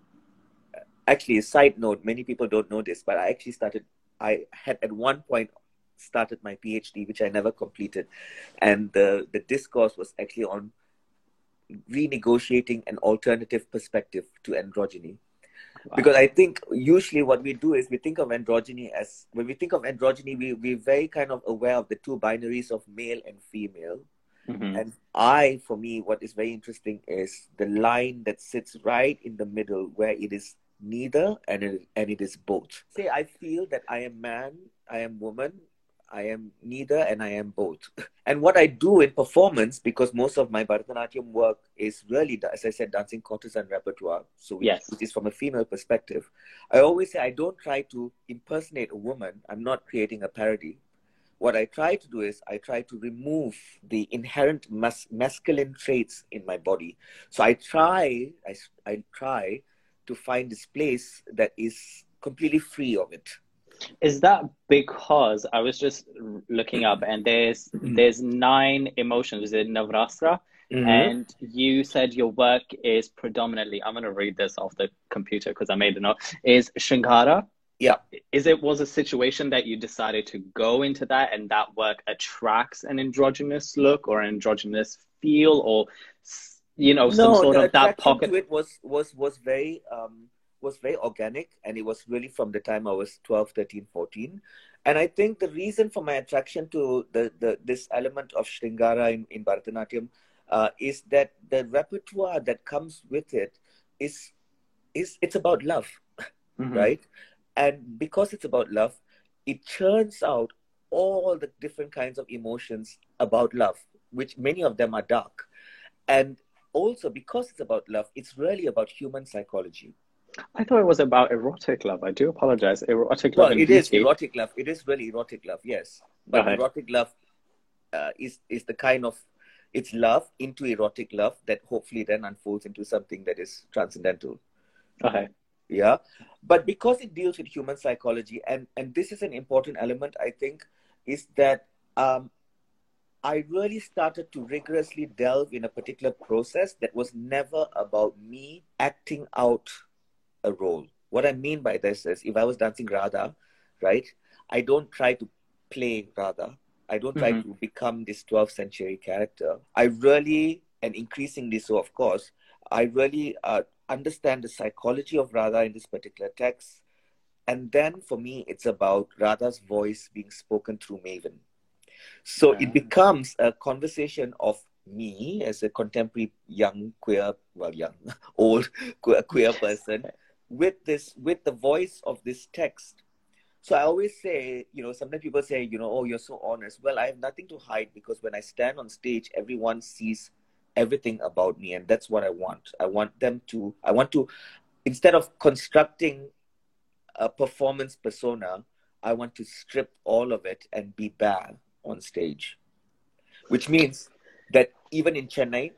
Actually, a side note, many people don't know this, but I actually started, I had at one point started my PhD, which I never completed, and the the discourse was actually on renegotiating an alternative perspective to androgyny. Wow. Because I think usually what we do is we think of androgyny as when we think of androgyny, we we're very kind of aware of the two binaries of male and female. Mm-hmm. And I, for me, what is very interesting is the line that sits right in the middle where it is neither and it, and it is both. Say, I feel that I am man, I am woman, I am neither and I am both. And what I do in performance, because most of my Bharatanatyam work is really, as I said, dancing courtesan repertoire, so yes. which is from a female perspective, I always say I don't try to impersonate a woman. I'm not creating a parody. What I try to do is I try to remove the inherent mas- masculine traits in my body. So I try, I, I try to find this place that is completely free of it is that because I was just looking up and there's mm-hmm. there's nine emotions in Navarasa, mm-hmm. and you said your work is predominantly I'm gonna read this off the computer because I made a note is Shringara. Yeah. Is it was a situation that you decided to go into that and that work attracts an androgynous look or an androgynous feel or you know some no, sort of that pocket? To it was was was very um was very organic and it was really from the time I was 12, 13, 14. And I think the reason for my attraction to the, the this element of Shringara in, in Bharatanatyam uh, is that the repertoire that comes with it is is it's about love, mm-hmm. right? And because it's about love, it churns out all the different kinds of emotions about love, which many of them are dark. And also because it's about love, it's really about human psychology. I thought it was about erotic love. I do apologize. Erotic love. Well, it is erotic love. It is really erotic love. Yes, but erotic love uh, is is the kind of it's love into erotic love that hopefully then unfolds into something that is transcendental. Okay. Yeah, but because it deals with human psychology, and and this is an important element, I think, is that um, I really started to rigorously delve in a particular process that was never about me acting out a role. What I mean by this is if I was dancing Radha, right, I don't try to play Radha. I don't try mm-hmm. to become this 12th century character. I really, and increasingly so, of course, I really uh, understand the psychology of Radha in this particular text. And then for me, it's about Radha's voice being spoken through Mavin. So yeah. it becomes a conversation of me as a contemporary young queer, well, young, old queer, queer person with this with the voice of this text. So i always say you know sometimes people say you know oh you're so honest. Well i have nothing to hide because when i stand on stage everyone sees everything about me and that's what i want. I want them to i want to instead of constructing a performance persona i want to strip all of it and be bare on stage. Which means that even in chennai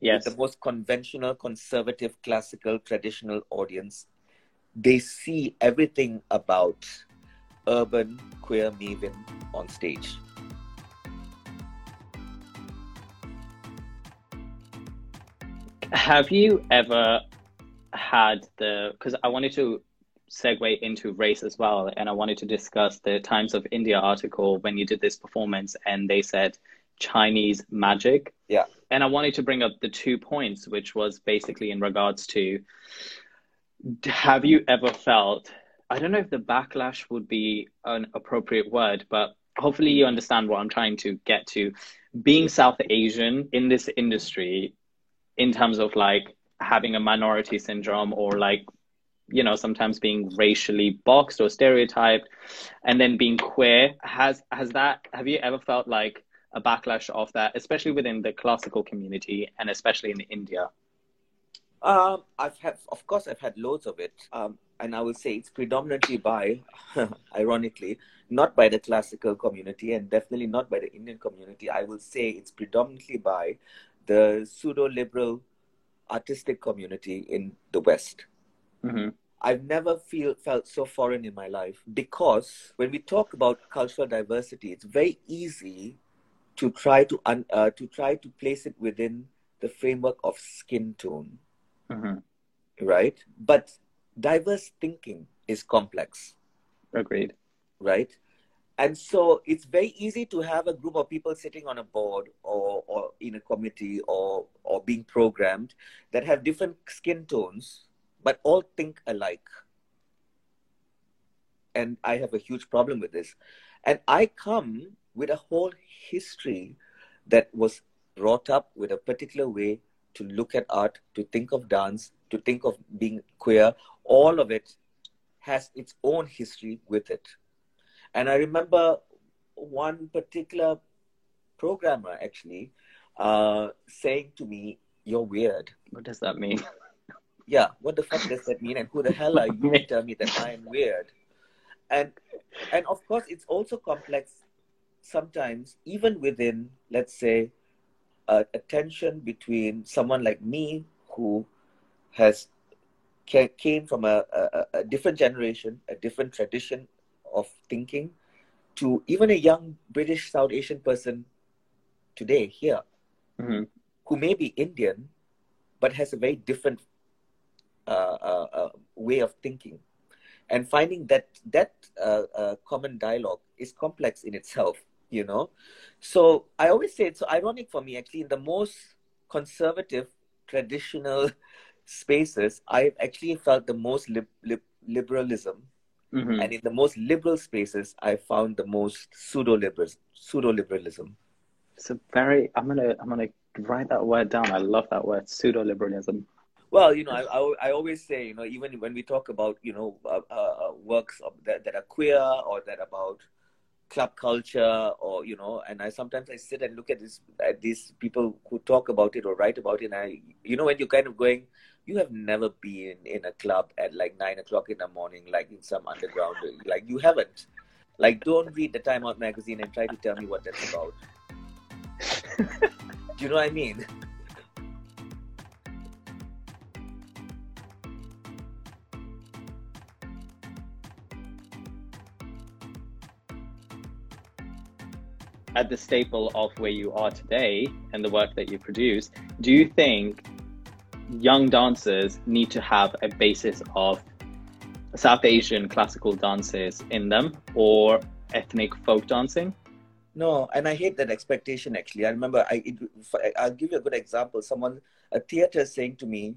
yes. the most conventional, conservative, classical, traditional audience, they see everything about urban queer Mavin on stage. Have you ever had the because I wanted to segue into race as well, and I wanted to discuss the Times of India article when you did this performance, and they said Chinese magic. Yeah. And I wanted to bring up the two points, which was basically in regards to have you ever felt, I don't know if the backlash would be an appropriate word, but hopefully you understand what I'm trying to get to. Being South Asian in this industry, in terms of like having a minority syndrome or like you know sometimes being racially boxed or stereotyped and then being queer has has that have you ever felt like a backlash of that, especially within the classical community and especially in India? Um, I've had, of course, I've had loads of it, um, and I will say it's predominantly by, ironically, not by the classical community, and definitely not by the Indian community. I will say it's predominantly by the pseudo-liberal artistic community in the West. Mm-hmm. I've never feel felt so foreign in my life because when we talk about cultural diversity, it's very easy to try to un, uh, to try to place it within the framework of skin tone, mm-hmm. right? But diverse thinking is complex. Agreed. Right, and so it's very easy to have a group of people sitting on a board or, or in a committee or, or being programmed that have different skin tones, but all think alike. And I have a huge problem with this. And I come with a whole history that was brought up with a particular way to look at art, to think of dance, to think of being queer. All of it has its own history with it. And I remember one particular programmer actually uh, saying to me, You're weird. What does that mean? Yeah, what the fuck does that mean? And who the hell are you to tell me that I am weird? And and of course it's also complex sometimes, even within, let's say, a, a tension between someone like me who has came from a, a, a different generation, a different tradition of thinking to even a young British South Asian person today here mm-hmm. who may be Indian but has a very different uh, uh, uh, way of thinking. And finding that that uh, uh, common dialogue is complex in itself, you know. So I always say it's so ironic for me actually in the most conservative, traditional spaces, I've actually felt the most liberalism Mm-hmm. And in the most liberal spaces, I found the most pseudo pseudo liberalism. It's a very. I'm gonna. I'm gonna write that word down. I love that word, pseudo liberalism. Well, you know, I, I, I, always say, you know, even when we talk about, you know, uh, uh, uh works of, that, that are queer or that about club culture or, you know, and I sometimes I sit and look at this, at these people who talk about it or write about it. And I, you know, when you're kind of going, you have never been in a club at like nine o'clock in the morning, like in some underground. Like you haven't. Like, don't read the Time Out magazine and try to tell me what that's about. Do you know what I mean? At the staple of where you are today and the work that you produce, do you think young dancers need to have a basis of South Asian classical dances in them or ethnic folk dancing? No, and I hate that expectation actually. I remember I it, I'll give you a good example. Someone a theater saying to me,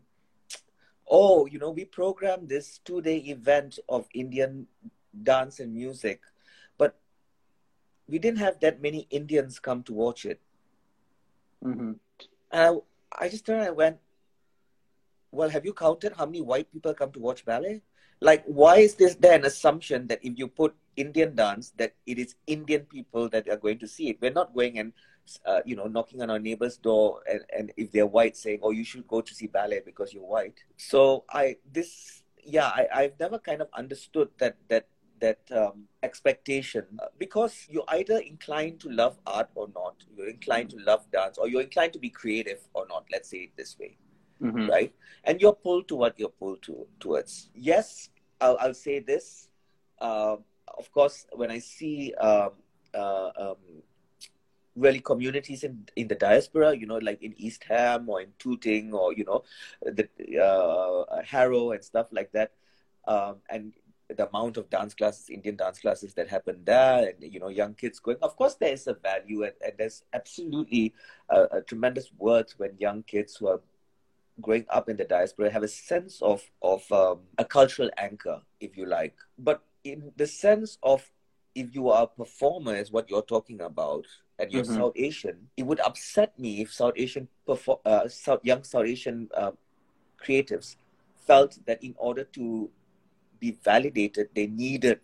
"Oh, you know, we programmed this two-day event of Indian dance and music, we didn't have that many Indians come to watch it." Mm-hmm. And I, I just turned and went, well, have you counted how many white people come to watch ballet? Like, why is this there an assumption that if you put Indian dance, that it is Indian people that are going to see it? We're not going and, uh, you know, knocking on our neighbor's door and, and if they're white saying, oh, you should go to see ballet because you're white. So I, this, yeah, I, I've never kind of understood that, that, that um, expectation uh, because you're either inclined to love art or not, you're inclined to love dance, or you're inclined to be creative or not. Let's say it this way mm-hmm. right? And you're pulled to what you're pulled to towards. Yes, I'll, I'll say this. Uh, of course, when I see um, uh, um, really communities in in the diaspora, you know, like in East Ham or in Tooting or you know, the uh, Harrow and stuff like that, um, and the amount of dance classes, Indian dance classes that happen there, and you know, young kids going. Of course, there is a value, and, and there's absolutely a, a, tremendous worth when young kids who are growing up in the diaspora have a sense of of um, a cultural anchor, if you like. But in the sense of if you are a performer, is what you're talking about, and you're mm-hmm. South Asian, it would upset me if South Asian perform, uh, South, young South Asian uh, creatives felt that in order to be validated, they needed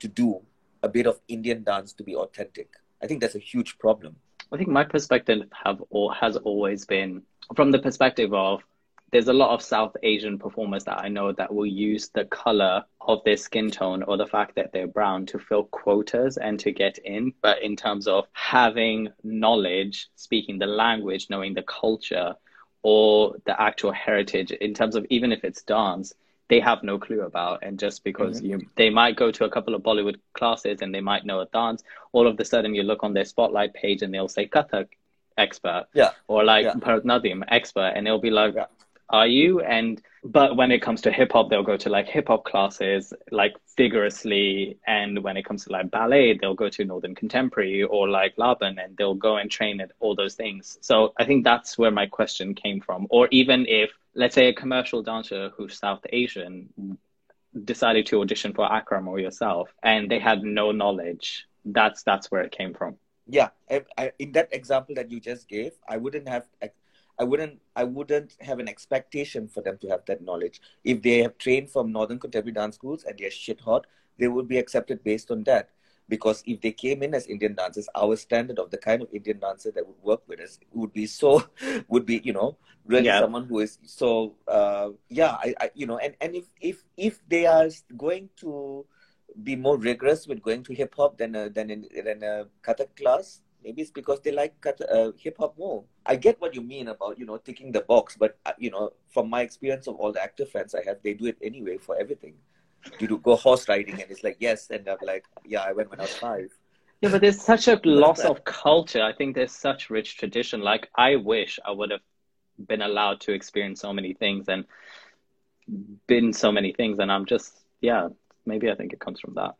to do a bit of Indian dance to be authentic. I think that's a huge problem. I think my perspective have or has always been from the perspective of there's a lot of South Asian performers that I know that will use the color of their skin tone or the fact that they're brown to fill quotas and to get in. But in terms of having knowledge, speaking the language, knowing the culture or the actual heritage, in terms of even if it's dance, they have no clue about. And just because mm-hmm. you, they might go to a couple of Bollywood classes and they might know a dance, all of a sudden you look on their spotlight page and they'll say Kathak expert, yeah, or like yeah. Bharatanatyam expert, and it'll be like, yeah. Are you? And but when it comes to hip hop, they'll go to like hip hop classes like vigorously. And when it comes to like ballet, they'll go to Northern Contemporary or like Laban and they'll go and train at all those things. So I think that's where my question came from. Or even if, let's say, a commercial dancer who's South Asian decided to audition for Akram or yourself and they had no knowledge, that's that's where it came from. Yeah, I, I, in that example that you just gave, I wouldn't have I wouldn't I wouldn't have an expectation for them to have that knowledge. If they have trained from Northern Contemporary Dance Schools and they're shit hot, they would be accepted based on that. Because if they came in as Indian dancers, our standard of the kind of Indian dancer that would work with us would be so would be, you know, really yeah. someone who is so uh, yeah, I, I you know, and, and if if if they are going to be more rigorous with going to hip hop than a, than in, than a Kathak class, Maybe it's because they like uh, hip hop more. I get what you mean about you know ticking the box, but uh, you know from my experience of all the actor friends I have, they do it anyway for everything. You do go horse riding, and it's like yes, and I'm like yeah, I went when I was five. Yeah, but there's such a loss of culture. I think there's such rich tradition. Like I wish I would have been allowed to experience so many things and been so many things, and I'm just yeah. Maybe I think it comes from that.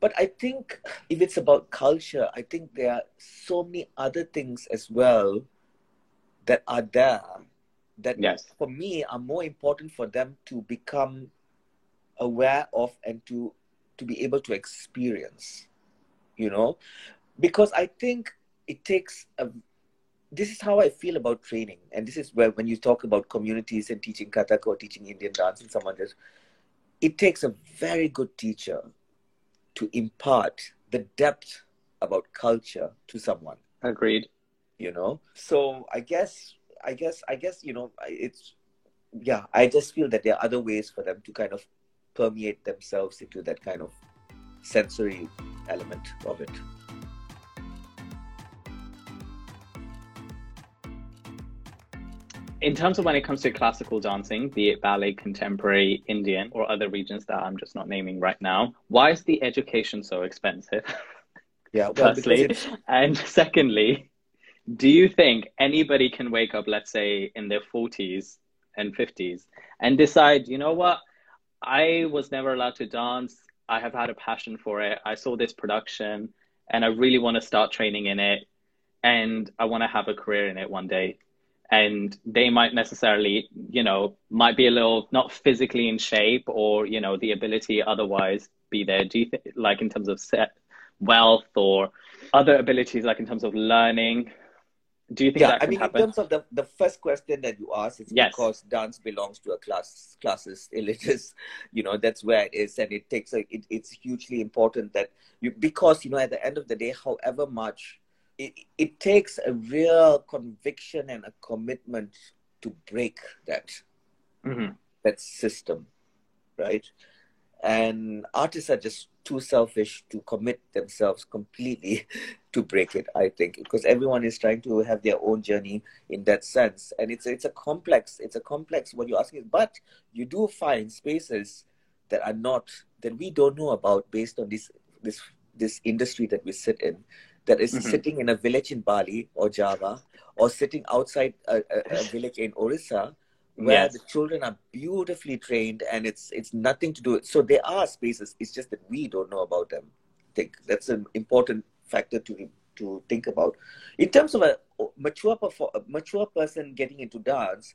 But I think if it's about culture, I think there are so many other things as well that are there that yes. for me are more important for them to become aware of and to to be able to experience you know because i think it takes a this is how i feel about training and this is where when you talk about communities and teaching kathak or teaching indian dance and someone just it takes a very good teacher to impart the depth about culture to someone. Agreed. You know, so I guess, I guess, I guess, you know, it's, yeah, I just feel that there are other ways for them to kind of permeate themselves into that kind of sensory element of it. In terms of when it comes to classical dancing, be it ballet, contemporary, Indian, or other regions that I'm just not naming right now, why is the education so expensive? Yeah, well, firstly. And secondly, do you think anybody can wake up, let's say, in their 40s and 50s and decide, you know what? I was never allowed to dance. I have had a passion for it. I saw this production and I really want to start training in it. And I want to have a career in it one day and they might necessarily you know might be a little not physically in shape or you know the ability otherwise be there do you think like in terms of set wealth or other abilities like in terms of learning do you think yeah, I mean, happen? in terms of the, the first question that you asked, it's yes. because dance belongs to a class, classes, elitist, you know, that's where it is. And it takes, a, it, it's hugely important that you, because, you know, at the end of the day, however much it, it takes a real conviction and a commitment to break that mm-hmm. that system right? And artists are just too selfish to commit themselves completely to break it i think because everyone is trying to have their own journey in that sense. And it's it's a complex it's a complex what you're asking but you do find spaces that are not that we don't know about based on this this this industry that we sit in that is mm-hmm. sitting in a village in Bali or Java or sitting outside a, a, a village in Orissa where yes. the children are beautifully trained and it's it's nothing to do so there are spaces it's just that we don't know about them I think that's an important factor to to think about in terms of a mature a mature person getting into dance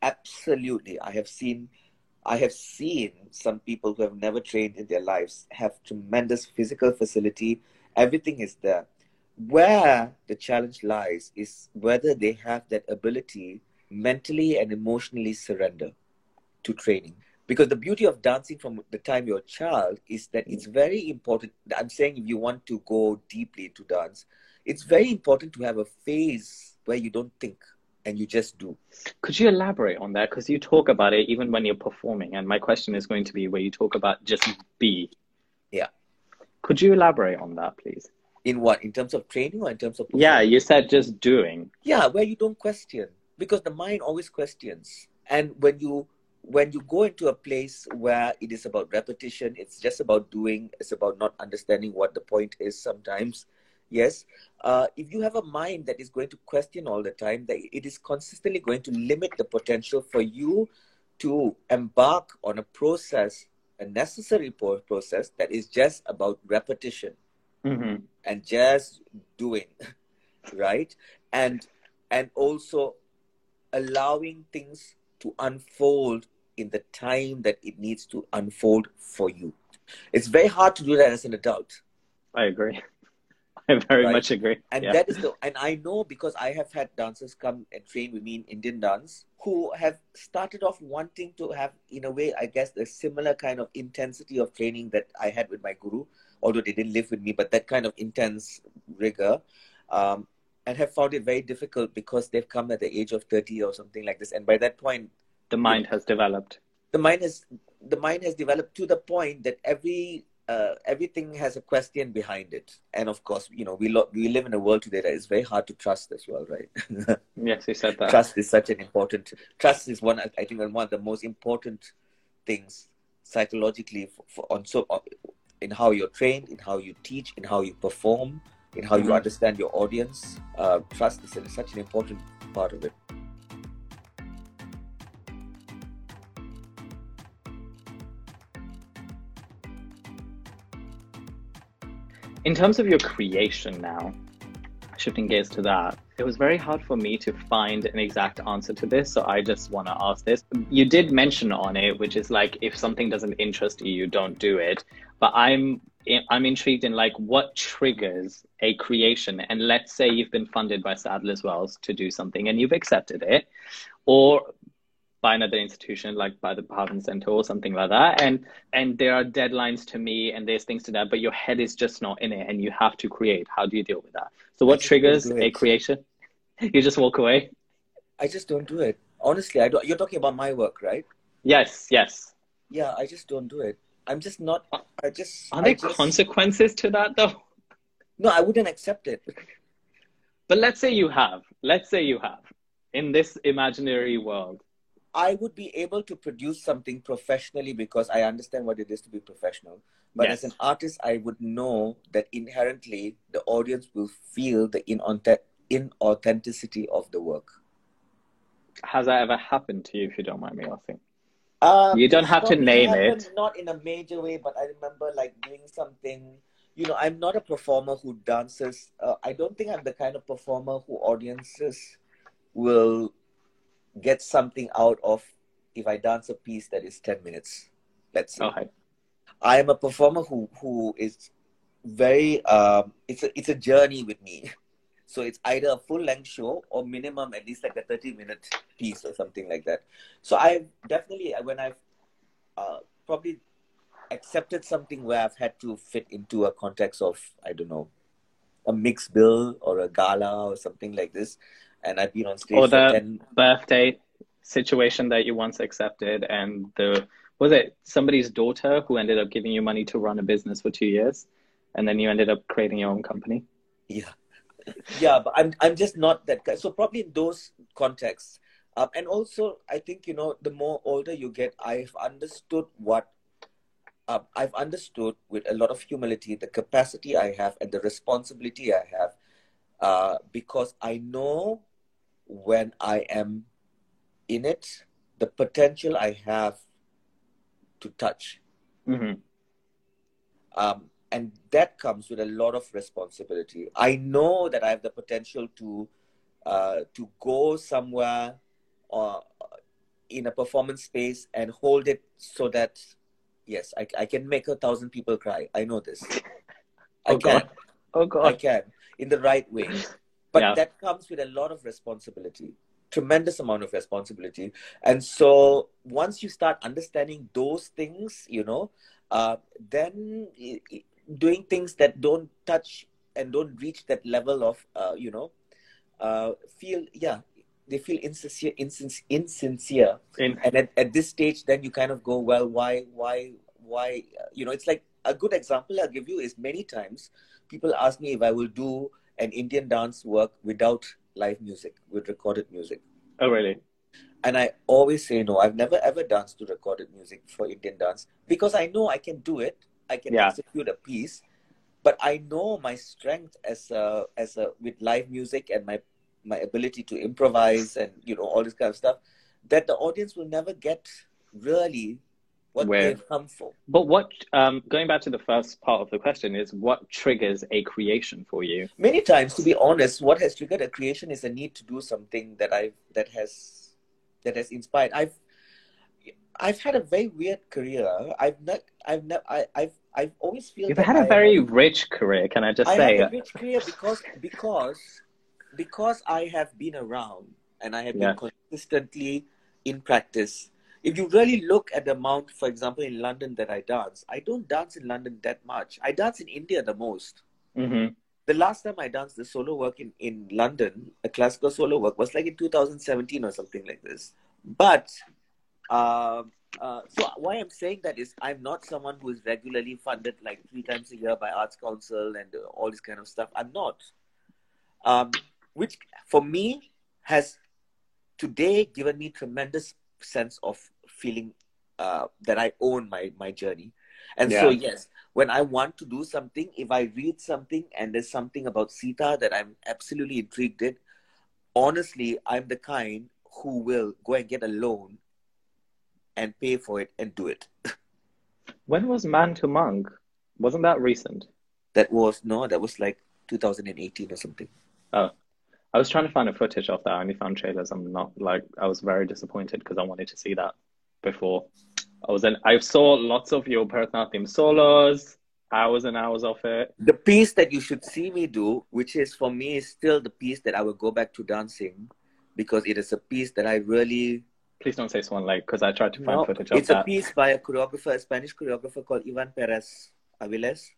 absolutely i have seen i have seen some people who have never trained in their lives have tremendous physical facility everything is there. Where the challenge lies is whether they have that ability mentally and emotionally surrender to training. Because the beauty of dancing from the time you're a child is that it's very important. I'm saying if you want to go deeply into dance, it's very important to have a phase where you don't think and you just do. Could you elaborate on that? Because you talk about it even when you're performing. And my question is going to be where you talk about just be. Could you elaborate on that, please? In what? In terms of training or in terms of? Yeah, you said just doing. Yeah, where you don't question because the mind always questions, and when you when you go into a place where it is about repetition, it's just about doing. It's about not understanding what the point is. Sometimes, yes. Uh, if you have a mind that is going to question all the time, that it is consistently going to limit the potential for you to embark on a process, a necessary process that is just about repetition mm-hmm. and just doing, right? And and also allowing things to unfold in the time that it needs to unfold for you. It's very hard to do that as an adult. I agree. I very right? much agree. And yeah. that is the and I know because I have had dancers come and train with me in Indian dance who have started off wanting to have in a way I guess the similar kind of intensity of training that I had with my guru, although they didn't live with me, but that kind of intense rigor. Um, and have found it very difficult because they've come at the age of 30 or something like this and by that point the mind has developed the mind has the mind has developed to the point that every uh, everything has a question behind it. And of course you know we lo- we live in a world today that is very hard to trust as well right? Yes you said that. Trust is such an important trust is one i think one of the most important things psychologically for, for on so in how you're trained in how you teach in how you perform in how mm-hmm. you understand your audience. Uh, trust is such an important part of it in terms of your creation now, shifting gears to that, it was very hard for me to find an exact answer to this. So I just want to ask this. You did mention on it, which is like if something doesn't interest you, you don't do it. But I'm I'm intrigued in like what triggers a creation. And let's say you've been funded by Sadler's Wells to do something and you've accepted it, or by another institution like by the Bhavan Center or something like that. And and there are deadlines to me and there's things to that but your head is just not in it and you have to create. How do you deal with that? So what triggers a creation? You just walk away? I just don't do it. Honestly i don't you're talking about my work right? Yes yes. Yeah i just don't do it. I'm just not i just are there just, consequences to that though? No i wouldn't accept it. But let's say you have. Let's say you have. In this imaginary world I would be able to produce something professionally because I understand what it is to be professional. But yes. as an artist, I would know that inherently the audience will feel the inauthenticity of the work. Has that ever happened to you, if you don't mind me asking? Um, you don't have to name it. Not in a major way, but I remember like doing something. You know, I'm not a performer who dances. Uh, I don't think I'm the kind of performer who audiences will get something out of if I dance a piece that is 10 minutes, let's say. Okay. I am a performer who, who is very, um, it's, a, it's a journey with me. So it's either a full length show or minimum at least like a 30 minute piece or something like that. So I definitely, when I've uh, probably accepted something where I've had to fit into a context of, I don't know, a mixed bill or a gala or something like this, and I've been on stage or the 10... birthday situation that you once accepted, and the was it somebody's daughter who ended up giving you money to run a business for two years, and then you ended up creating your own company. Yeah, yeah, but I'm I'm just not that guy. So probably in those contexts, um, and also I think you know the more older you get, I've understood what. Um, I've understood with a lot of humility the capacity I have and the responsibility I have uh, because I know when I am in it, the potential I have to touch. Mm-hmm. Um, and that comes with a lot of responsibility. I know that I have the potential to uh, to go somewhere uh, in a performance space and hold it so that yes, I, I can make a thousand people cry. I know this. I oh, can. God. Oh God. I can in the right way. But yeah. that comes with a lot of responsibility, tremendous amount of responsibility. And so once you start understanding those things, you know, uh, then doing things that don't touch and don't reach that level of, uh, you know, uh, feel, yeah, they feel insincere, insincere, insincere. In- and at, at this stage, then you kind of go, well, why, why, why, you know, it's like a good example I'll give you is many times people ask me if I will do an Indian dance work without live music, with recorded music. Oh, really? And I always say no. I've never ever danced to recorded music for Indian dance because I know I can do it. I can yeah. execute a piece, but I know my strength as a as a with live music and my my ability to improvise and you know all this kind of stuff that the audience will never get really what Where- they've come for. But what, um, going back to the first part of the question, is what triggers a creation for you? Many times, to be honest, what has triggered a creation is a need to do something that I that has that has inspired. I've I've had a very weird career. I've not I've not I, I've I've always feel You've had a I- very rich career, can I just I say? have a rich career because because because I have been around and I have Yeah. been consistently in practice. If you really look at the amount, for example, in London that I dance, I don't dance in London that much. I dance in India the most. hmm The last time I danced the solo work in, in London, a classical solo work, was like in 2017 or something like this. But um, uh, so why I'm saying that is I'm not someone who is regularly funded like three times a year by Arts Council and uh, all this kind of stuff. I'm not. Um, which for me has today given me tremendous sense of feeling uh, that I own my my journey. And so yes, when I want to do something, if I read something and there's something about Sita that I'm absolutely intrigued in, honestly, I'm the kind who will go and get a loan and pay for it and do it. When was Man to Monk? Wasn't that recent? That was no, that was like 2018 or something. Oh, I was trying to find a footage of that. I only found trailers. I'm not like I was very disappointed because I wanted to see that before. I was in. I saw lots of your Bharatanatyam solos, hours and hours of it. The piece that you should see me do, which is for me is still the piece that I will go back to dancing, because it is a piece that I really Please don't say Swan Lake because I tried to find No, footage of it's a piece by a choreographer, a Spanish choreographer called Ivan Perez Aviles.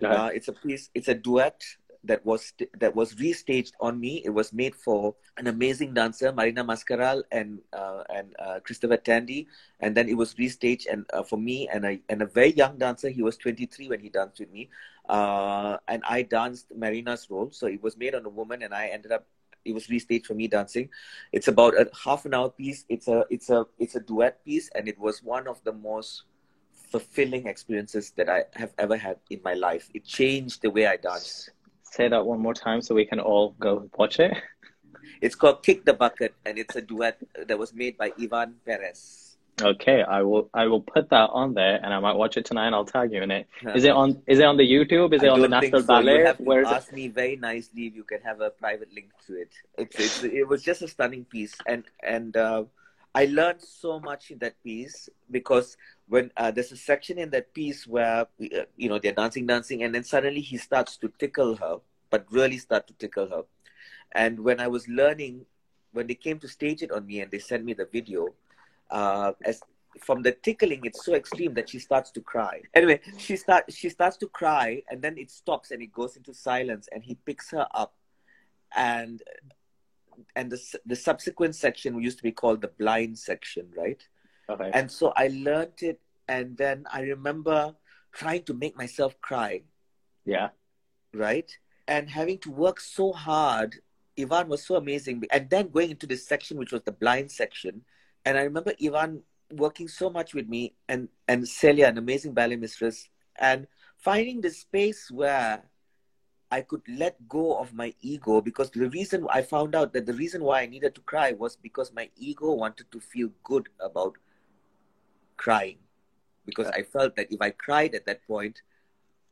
Yeah. Uh, it's a piece. It's a duet that was that was restaged on me. It was made for an amazing dancer, Marina Mascarell and uh, and uh, Christopher Tandy, and then it was restaged and uh, for me and a and a very young dancer. He was 23 when he danced with me, uh, and I danced Marina's role. So it was made on a woman, and I ended up. It was restaged for me dancing. It's about a half an hour piece. It's a it's a it's a duet piece, and it was one of the most fulfilling experiences that I have ever had in my life. It changed the way I dance. Say that one more time so we can all go watch it. It's called Kick the Bucket, and it's a duet that was made by Ivan Perez. Okay, I will. I will put that on there, and I might watch it tonight. and I'll tag you in it. Is it on? Is it on the YouTube? Is it I on the National so. You Ballet? have to Where is it? ask me very nicely if you can have a private link to it. It's, it's it was just a stunning piece, and and uh, I learned so much in that piece because when uh, there's a section in that piece where uh, you know they're dancing, dancing, and then suddenly he starts to tickle her, but really start to tickle her. And when I was learning, when they came to stage it on me and they sent me the video, uh, as from the tickling, it's so extreme that she starts to cry. Anyway, she start she starts to cry, and then it stops and it goes into silence, and he picks her up, and and the the subsequent section used to be called the blind section, right? Okay. And so I learned it, and then I remember trying to make myself cry, yeah. right? And having to work so hard. Ivan was so amazing. And then going into this section, which was the blind section. And I remember Ivan working so much with me and, and Celia, an amazing ballet mistress, and finding the space where I could let go of my ego because the reason I found out that the reason why I needed to cry was because my ego wanted to feel good about crying. Because I felt that if I cried at that point,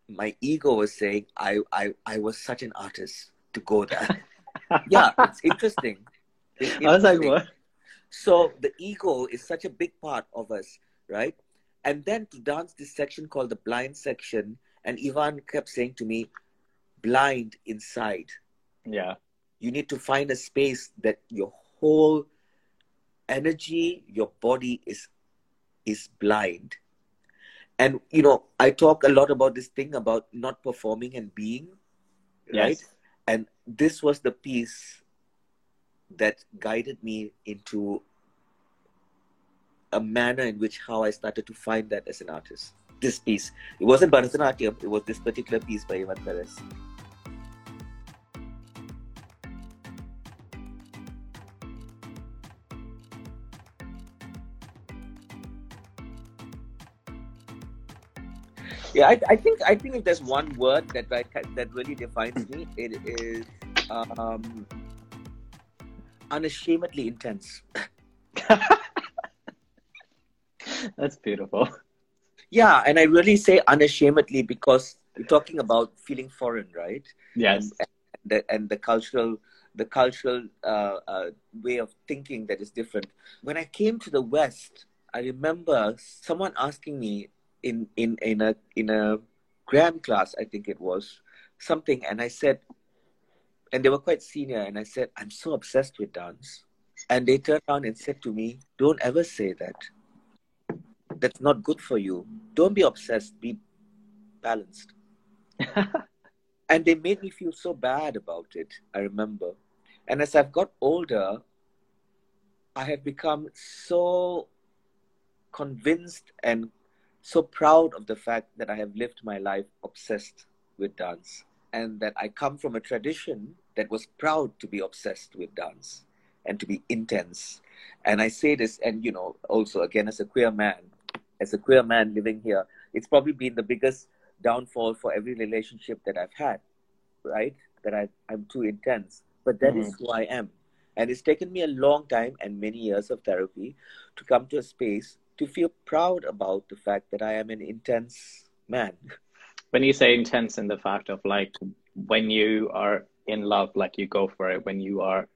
my ego was saying I, I, I was such an artist to go there. yeah, it's interesting. It's I was like, what? So the ego is such a big part of us, right? And then to dance this section called the blind section, and Ivan kept saying to me, blind inside. Yeah. You need to find a space that your whole energy, your body is is blind. And you know, I talk a lot about this thing about not performing and being, right? And this was the piece that guided me into a manner in which how I started to find that as an artist. This piece. It wasn't Bharatanatyam, it was this particular piece by Ivan Perez. Yeah, I, I think I think if there's one word that I, that really defines me, it is um, unashamedly intense. That's beautiful. Yeah, and I really say unashamedly because we're talking about feeling foreign, right? Yes. And, and the, and the cultural the cultural uh, uh, way of thinking that is different. When I came to the West, I remember someone asking me in in in a in a Graham class, I think it was something, and I said, and they were quite senior, and I said, I'm so obsessed with dance, and they turned around and said to me, Don't ever say that. That's not good for you. Don't be obsessed. Be balanced. and they made me feel so bad about it. I remember. And as I've got older, I have become so convinced and so proud of the fact that I have lived my life obsessed with dance and that I come from a tradition that was proud to be obsessed with dance and to be intense. And I say this, and you know, also again as a queer man, as a queer man living here, it's probably been the biggest downfall for every relationship that I've had, right? That I, I'm too intense but that mm-hmm. is who I am. And it's taken me a long time and many years of therapy to come to a space to feel proud about the fact that I am an intense man. When you say intense in the fact of like when you are in love, like you go for it, when you are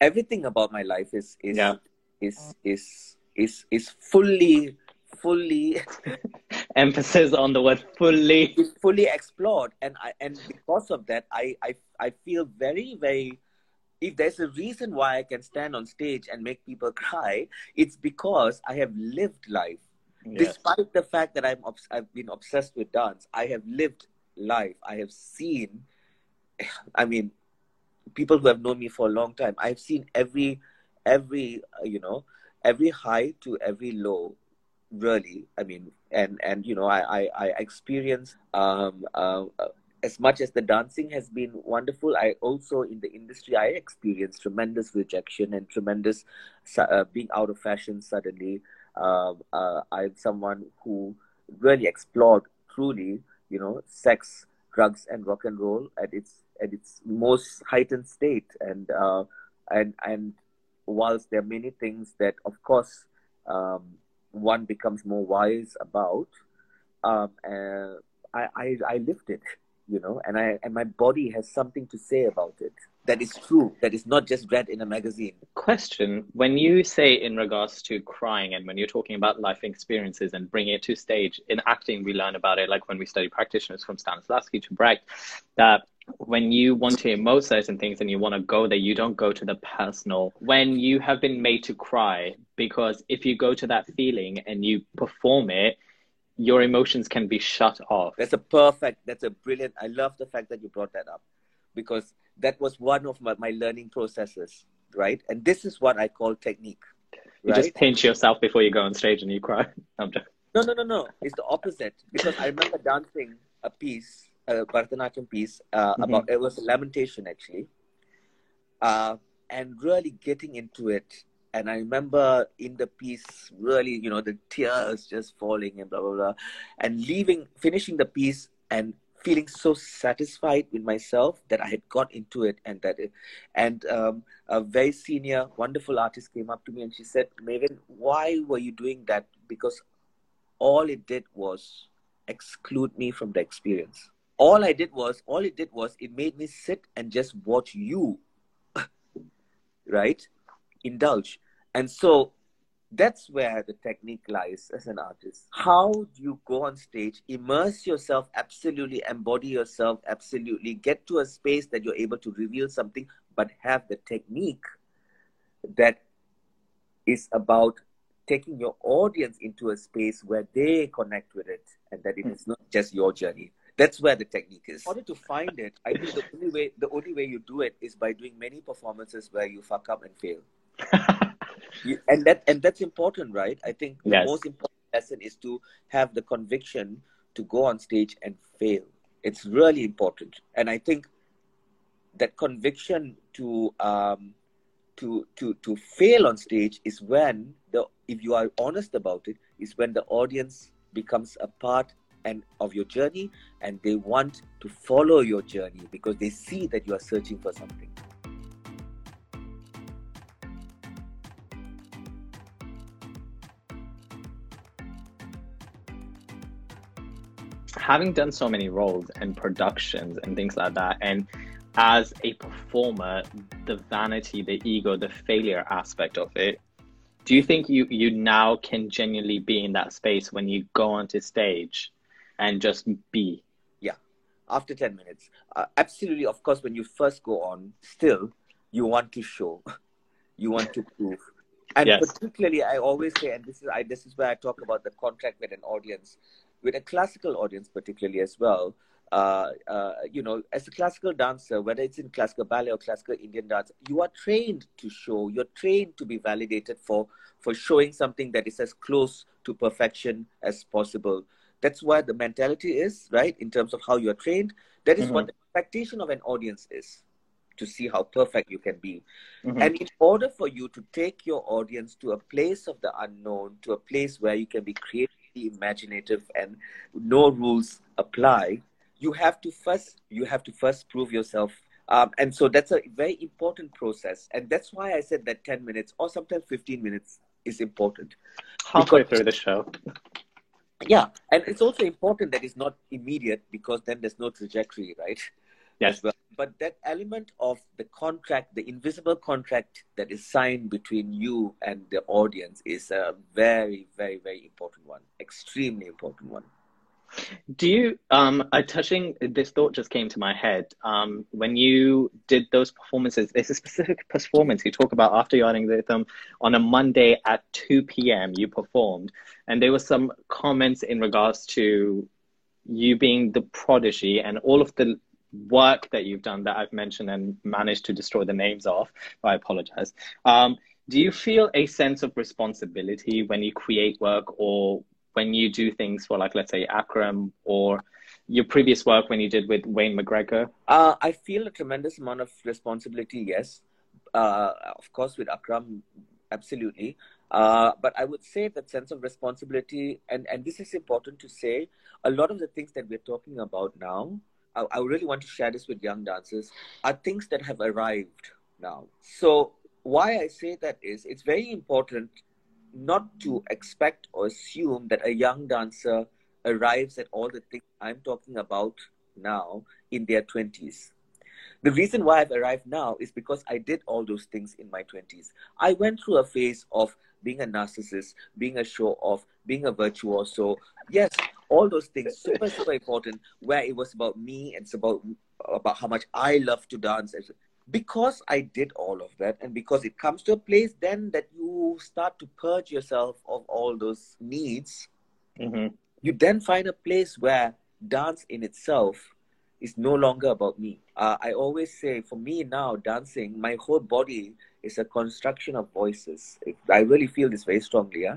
everything about my life is is yeah. is is is is fully fully emphasis on the word fully fully explored and I and because of that I I I feel very very if there's a reason why I can stand on stage and make people cry, it's because I have lived life. Yes. Despite the fact that I'm obs- I've been obsessed with dance, I have lived life. I have seen, I mean, people who have known me for a long time. I've seen every, every, uh, you know, every high to every low. Really, I mean, and and you know, I I, I experience um, uh, as much as the dancing has been wonderful, I also in the industry I experienced tremendous rejection and tremendous uh, being out of fashion suddenly. Uh, uh, I'm someone who really explored truly, you know, sex, drugs, and rock and roll at its at its most heightened state, and uh, and and whilst there are many things that, of course, um, one becomes more wise about, um, uh, I, I I lived it you know, and I and my body has something to say about it. That is true. That is not just read in a magazine. Question: When you say in regards to crying, and when you're talking about life experiences and bringing it to stage in acting, we learn about it. Like when we study practitioners from Stanislavski to Brecht, that when you want to emote certain things and you want to go there, you don't go to the personal. When you have been made to cry, because if you go to that feeling and you perform it, your emotions can be shut off. That's a perfect, that's a brilliant, I love the fact that you brought that up because that was one of my, my learning processes, right? And this is what I call technique. You right? just pinch yourself before you go on stage and you cry. no, no, no, no. It's the opposite because I remember dancing a piece, a Bharatanatyam piece uh, mm-hmm. about, it was a lamentation actually. Uh, and really getting into it and I remember in the piece, really, you know, the tears just falling and blah blah blah, and leaving, finishing the piece, and feeling so satisfied with myself that I had got into it, and that, it, and um, a very senior, wonderful artist came up to me and she said, "Mavin, why were you doing that? Because all it did was exclude me from the experience. All I did was, all it did was, it made me sit and just watch you." right indulge. And so that's where the technique lies as an artist. How do you go on stage, immerse yourself absolutely, embody yourself absolutely, get to a space that you're able to reveal something, but have the technique that is about taking your audience into a space where they connect with it and that it hmm. is not just your journey. That's where the technique is. In order to find it, I think the only way the only way you do it is by doing many performances where you fuck up and fail you, and that and that's important, right? I think the yes. most important lesson is to have the conviction to go on stage and fail. It's really important, and I think that conviction to um, to to to fail on stage is when the if you are honest about it is when the audience becomes a part and of your journey and they want to follow your journey because they see that you are searching for something having done so many roles and productions and things like that, and as a performer, the vanity, the ego, the failure aspect of it, do you think you you now can genuinely be in that space when you go onto stage and just be? Yeah, after 10 minutes. Uh, absolutely, of course, when you first go on, still, you want to show, you want to prove. And Yes. particularly, I always say, and this is I, this is where I talk about the contract with an audience, with a classical audience, particularly as well. Uh, uh, you know, as a classical dancer, whether it's in classical ballet or classical Indian dance, you are trained to show. You're trained to be validated for for showing something that is as close to perfection as possible. That's why the mentality is right in terms of how you are trained. That is what the expectation of an audience is to see how perfect you can be. Mhm. And in order for you to take your audience to a place of the unknown, to a place where you can be creatively imaginative and no rules apply, you have to first you have to first prove yourself. Um, and so that's a very important process. And that's why I said that 10 minutes or sometimes 15 minutes is important. Halfway Because- through the show. Yeah. And it's also important that it's not immediate because then there's no trajectory, right? Yes. well. But that element of the contract, the invisible contract that is signed between you and the audience is a very, very, very important one. Extremely important one. Do you um touching this thought just came to my head. Um when you did those performances, there's a specific performance you talk about after yarding rhythm on a Monday at 2 p.m. you performed. And there were some comments in regards to you being the prodigy and all of the work that you've done that I've mentioned and managed to destroy the names of. I apologize. Um, do you feel a sense of responsibility when you create work or when you do things for like let's say Akram or your previous work when you did with Wayne McGregor? Uh, I feel a tremendous amount of responsibility, yes. Uh, of course, with Akram, absolutely. Uh, but I would say that sense of responsibility, and, and this is important to say, a lot of the things that we're talking about now, I, I really want to share this with young dancers, are things that have arrived now. So, why I say that is it's very important not to expect or assume that a young dancer arrives at all the things I'm talking about now in their 20s. The reason why I've arrived now is because I did all those things in my 20s. I went through a phase of being a narcissist, being a show off, being a virtuoso. Yes, all those things, super, super important, where it was about me and it's about, about how much I love to dance. Because I did all of that, and because it comes to a place then that you start to purge yourself of all those needs, Mm-hmm. you then find a place where dance in itself is no longer about me. Uh, I always say, for me now, dancing, my whole body is a construction of voices. I really feel this very strongly. Yeah?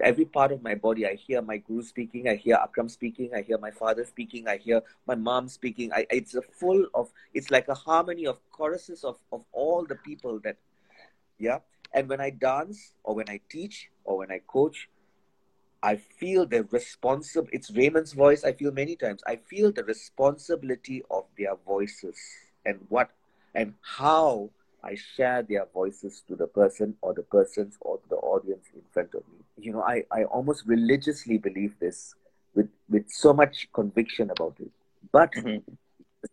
Every part of my body, I hear my guru speaking, I hear Akram speaking, I hear my father speaking, I hear my mom speaking. I, it's a full of, it's like a harmony of choruses of, of all the people that, yeah. And when I dance or when I teach or when I coach, I feel the responsible. It's Raymond's voice. I feel many times. I feel the responsibility of their voices and what and how I share their voices to the person or the persons or the audience in front of me. You know, I, I almost religiously believe this with with so much conviction about it. But Mhm.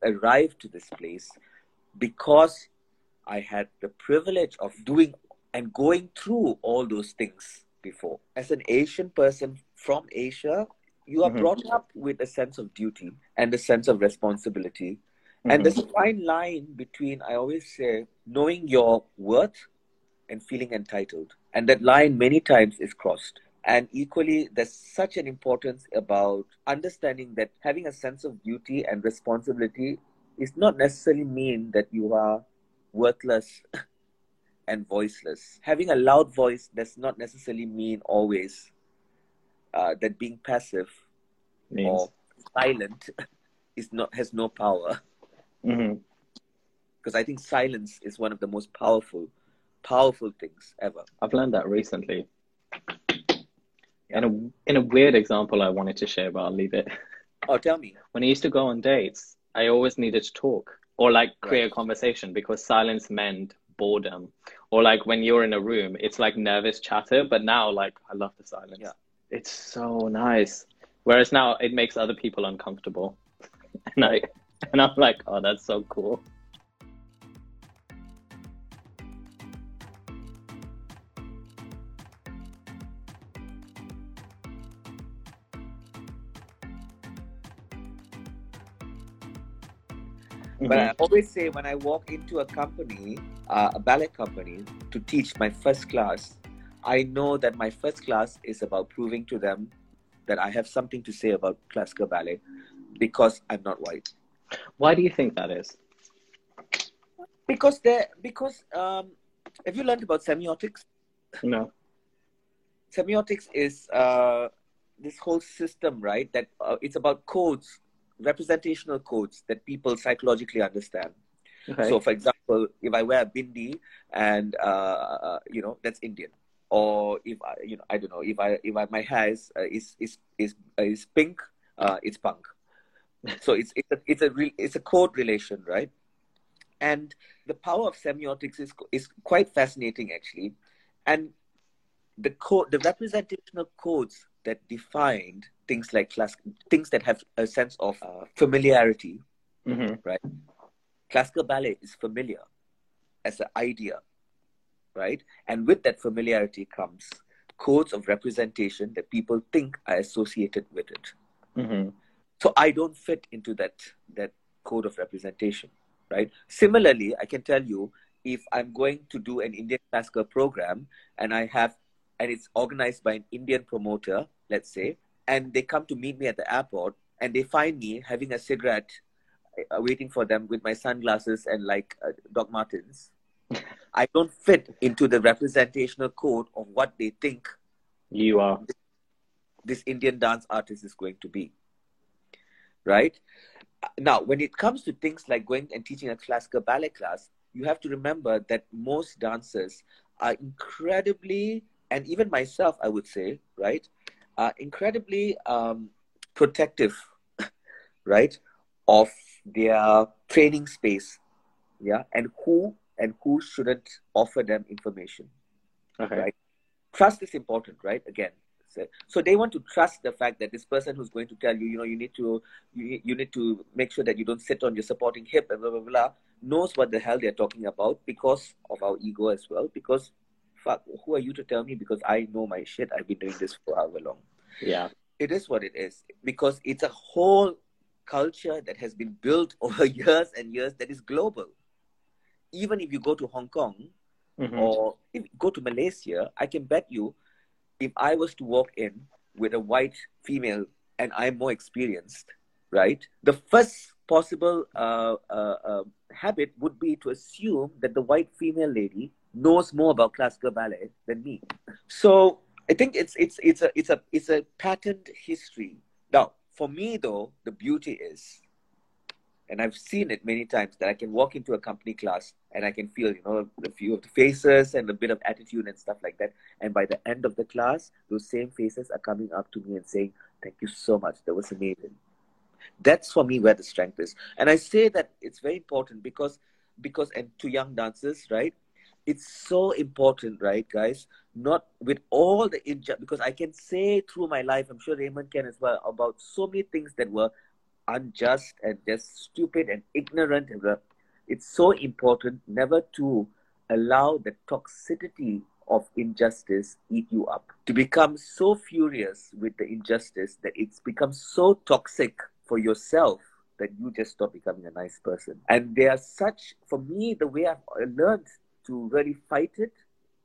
arrived to this place because I had the privilege of doing and going through all those things before. As an Asian person from Asia, you are Mhm. brought up with a sense of duty and a sense of responsibility. And there's a fine line between, I always say, knowing your worth and feeling entitled. And that line many times is crossed. And equally, there's such an importance about understanding that having a sense of duty and responsibility is not necessarily mean that you are worthless and voiceless. Having a loud voice does not necessarily mean always uh, that being passive Means. or silent is not has no power. Mhm. Because I think silence is one of the most powerful, powerful things ever. I've learned that recently. In a in a weird example I wanted to share, but I'll leave it. Oh, tell me. When I used to go on dates, I always needed to talk or like create Right. a conversation because silence meant boredom. Or like when you're in a room, it's like nervous chatter. But now, like I love the silence. Yeah. It's so nice. Whereas now it makes other people uncomfortable. And I and I'm like, oh that's so cool. But I Mhm. always say when I walk into a company, uh, a ballet company, to teach my first class, I know that my first class is about proving to them that I have something to say about classical ballet because I'm not white. Why do you think that is? Because there, because um, have you learned about semiotics? No. Semiotics is uh, this whole system, right? That uh, it's about codes, representational codes that people psychologically understand. Okay. So, for example, if I wear a bindi and uh, you know that's Indian, or if I, you know, I don't know, if I if I, my hair is uh, is is is, uh, is pink, uh, it's punk. So it's it's a it's a re- it's a code relation, right? And the power of semiotics is is quite fascinating, actually, and the code, the representational codes that defined things like class, things that have a sense of uh, familiarity hmm classical ballet is familiar as an idea, right? And with that familiarity comes codes of representation that people think are associated with it. hmm So I don't fit into that that code of representation, right? Similarly, I can tell you if I'm going to do an Indian classical program and I have and it's organized by an Indian promoter, let's say, and they come to meet me at the airport and they find me having a cigarette uh, waiting for them with my sunglasses and like uh, Doc Martens. I don't fit into the representational code of what they think You are. this Indian dance artist is going to be. Right? Now, when it comes to things like going and teaching a classical ballet class, you have to remember that most dancers are incredibly, and even myself, I would say, right, are incredibly um, protective, right, of their training space, yeah, and who and who shouldn't offer them information Okay. Right. trust is important, right? Again, so, they want to trust the fact that this person who's going to tell you, you know, you need to you, you need to make sure that you don't sit on your supporting hip and blah blah blah knows what the hell they're talking about because of our ego as well. Because fuck, who are you to tell me? Because I know my shit. I've been doing this for however long. Yeah. It is what it is because it's a whole culture that has been built over years and years that is global. Even if you go to Hong Kong, Mhm. or if you go to Malaysia, I can bet you if I was to walk in with a white female and I'm more experienced, right? The first possible uh, uh, uh, habit would be to assume that the white female lady knows more about classical ballet than me. So I think it's it's it's a it's a it's a patterned history. Now, for me though, the beauty is and I've seen it many times that I can walk into a company class and I can feel, you know, a few of the faces and a bit of attitude and stuff like that. And by the end of the class, those same faces are coming up to me and saying, Thank you so much. That was amazing. That's for me where the strength is. And I say that it's very important because because and to young dancers, right? It's so important, right, guys? Not with all the inju- because I can say through my life, I'm sure Raymond can as well, about so many things that were unjust and just stupid and ignorant. It's so important never to allow the toxicity of injustice eat you up. To become so furious with the injustice that it's become so toxic for yourself that you just stop becoming a nice person. And there are such, for me, the way I've learned to really fight it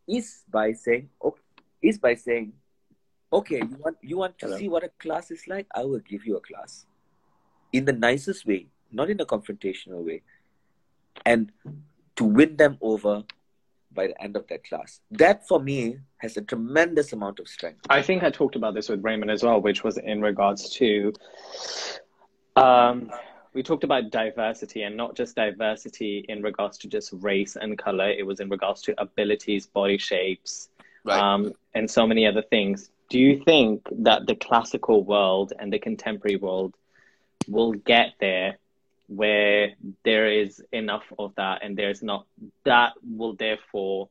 is by saying, okay, is by saying, okay, you want you want to Hello. see what a class is like? I will give you a class in the nicest way, not in a confrontational way, and to win them over by the end of that class. That for me has a tremendous amount of strength. I think I talked about this with Raymond as well, which was in regards to um, we talked about diversity and not just diversity in regards to just race and color. It was in regards to abilities, body shapes, um, and so many other things. Do you think that the classical world and the contemporary world will get there where there is enough of that and there's not that will therefore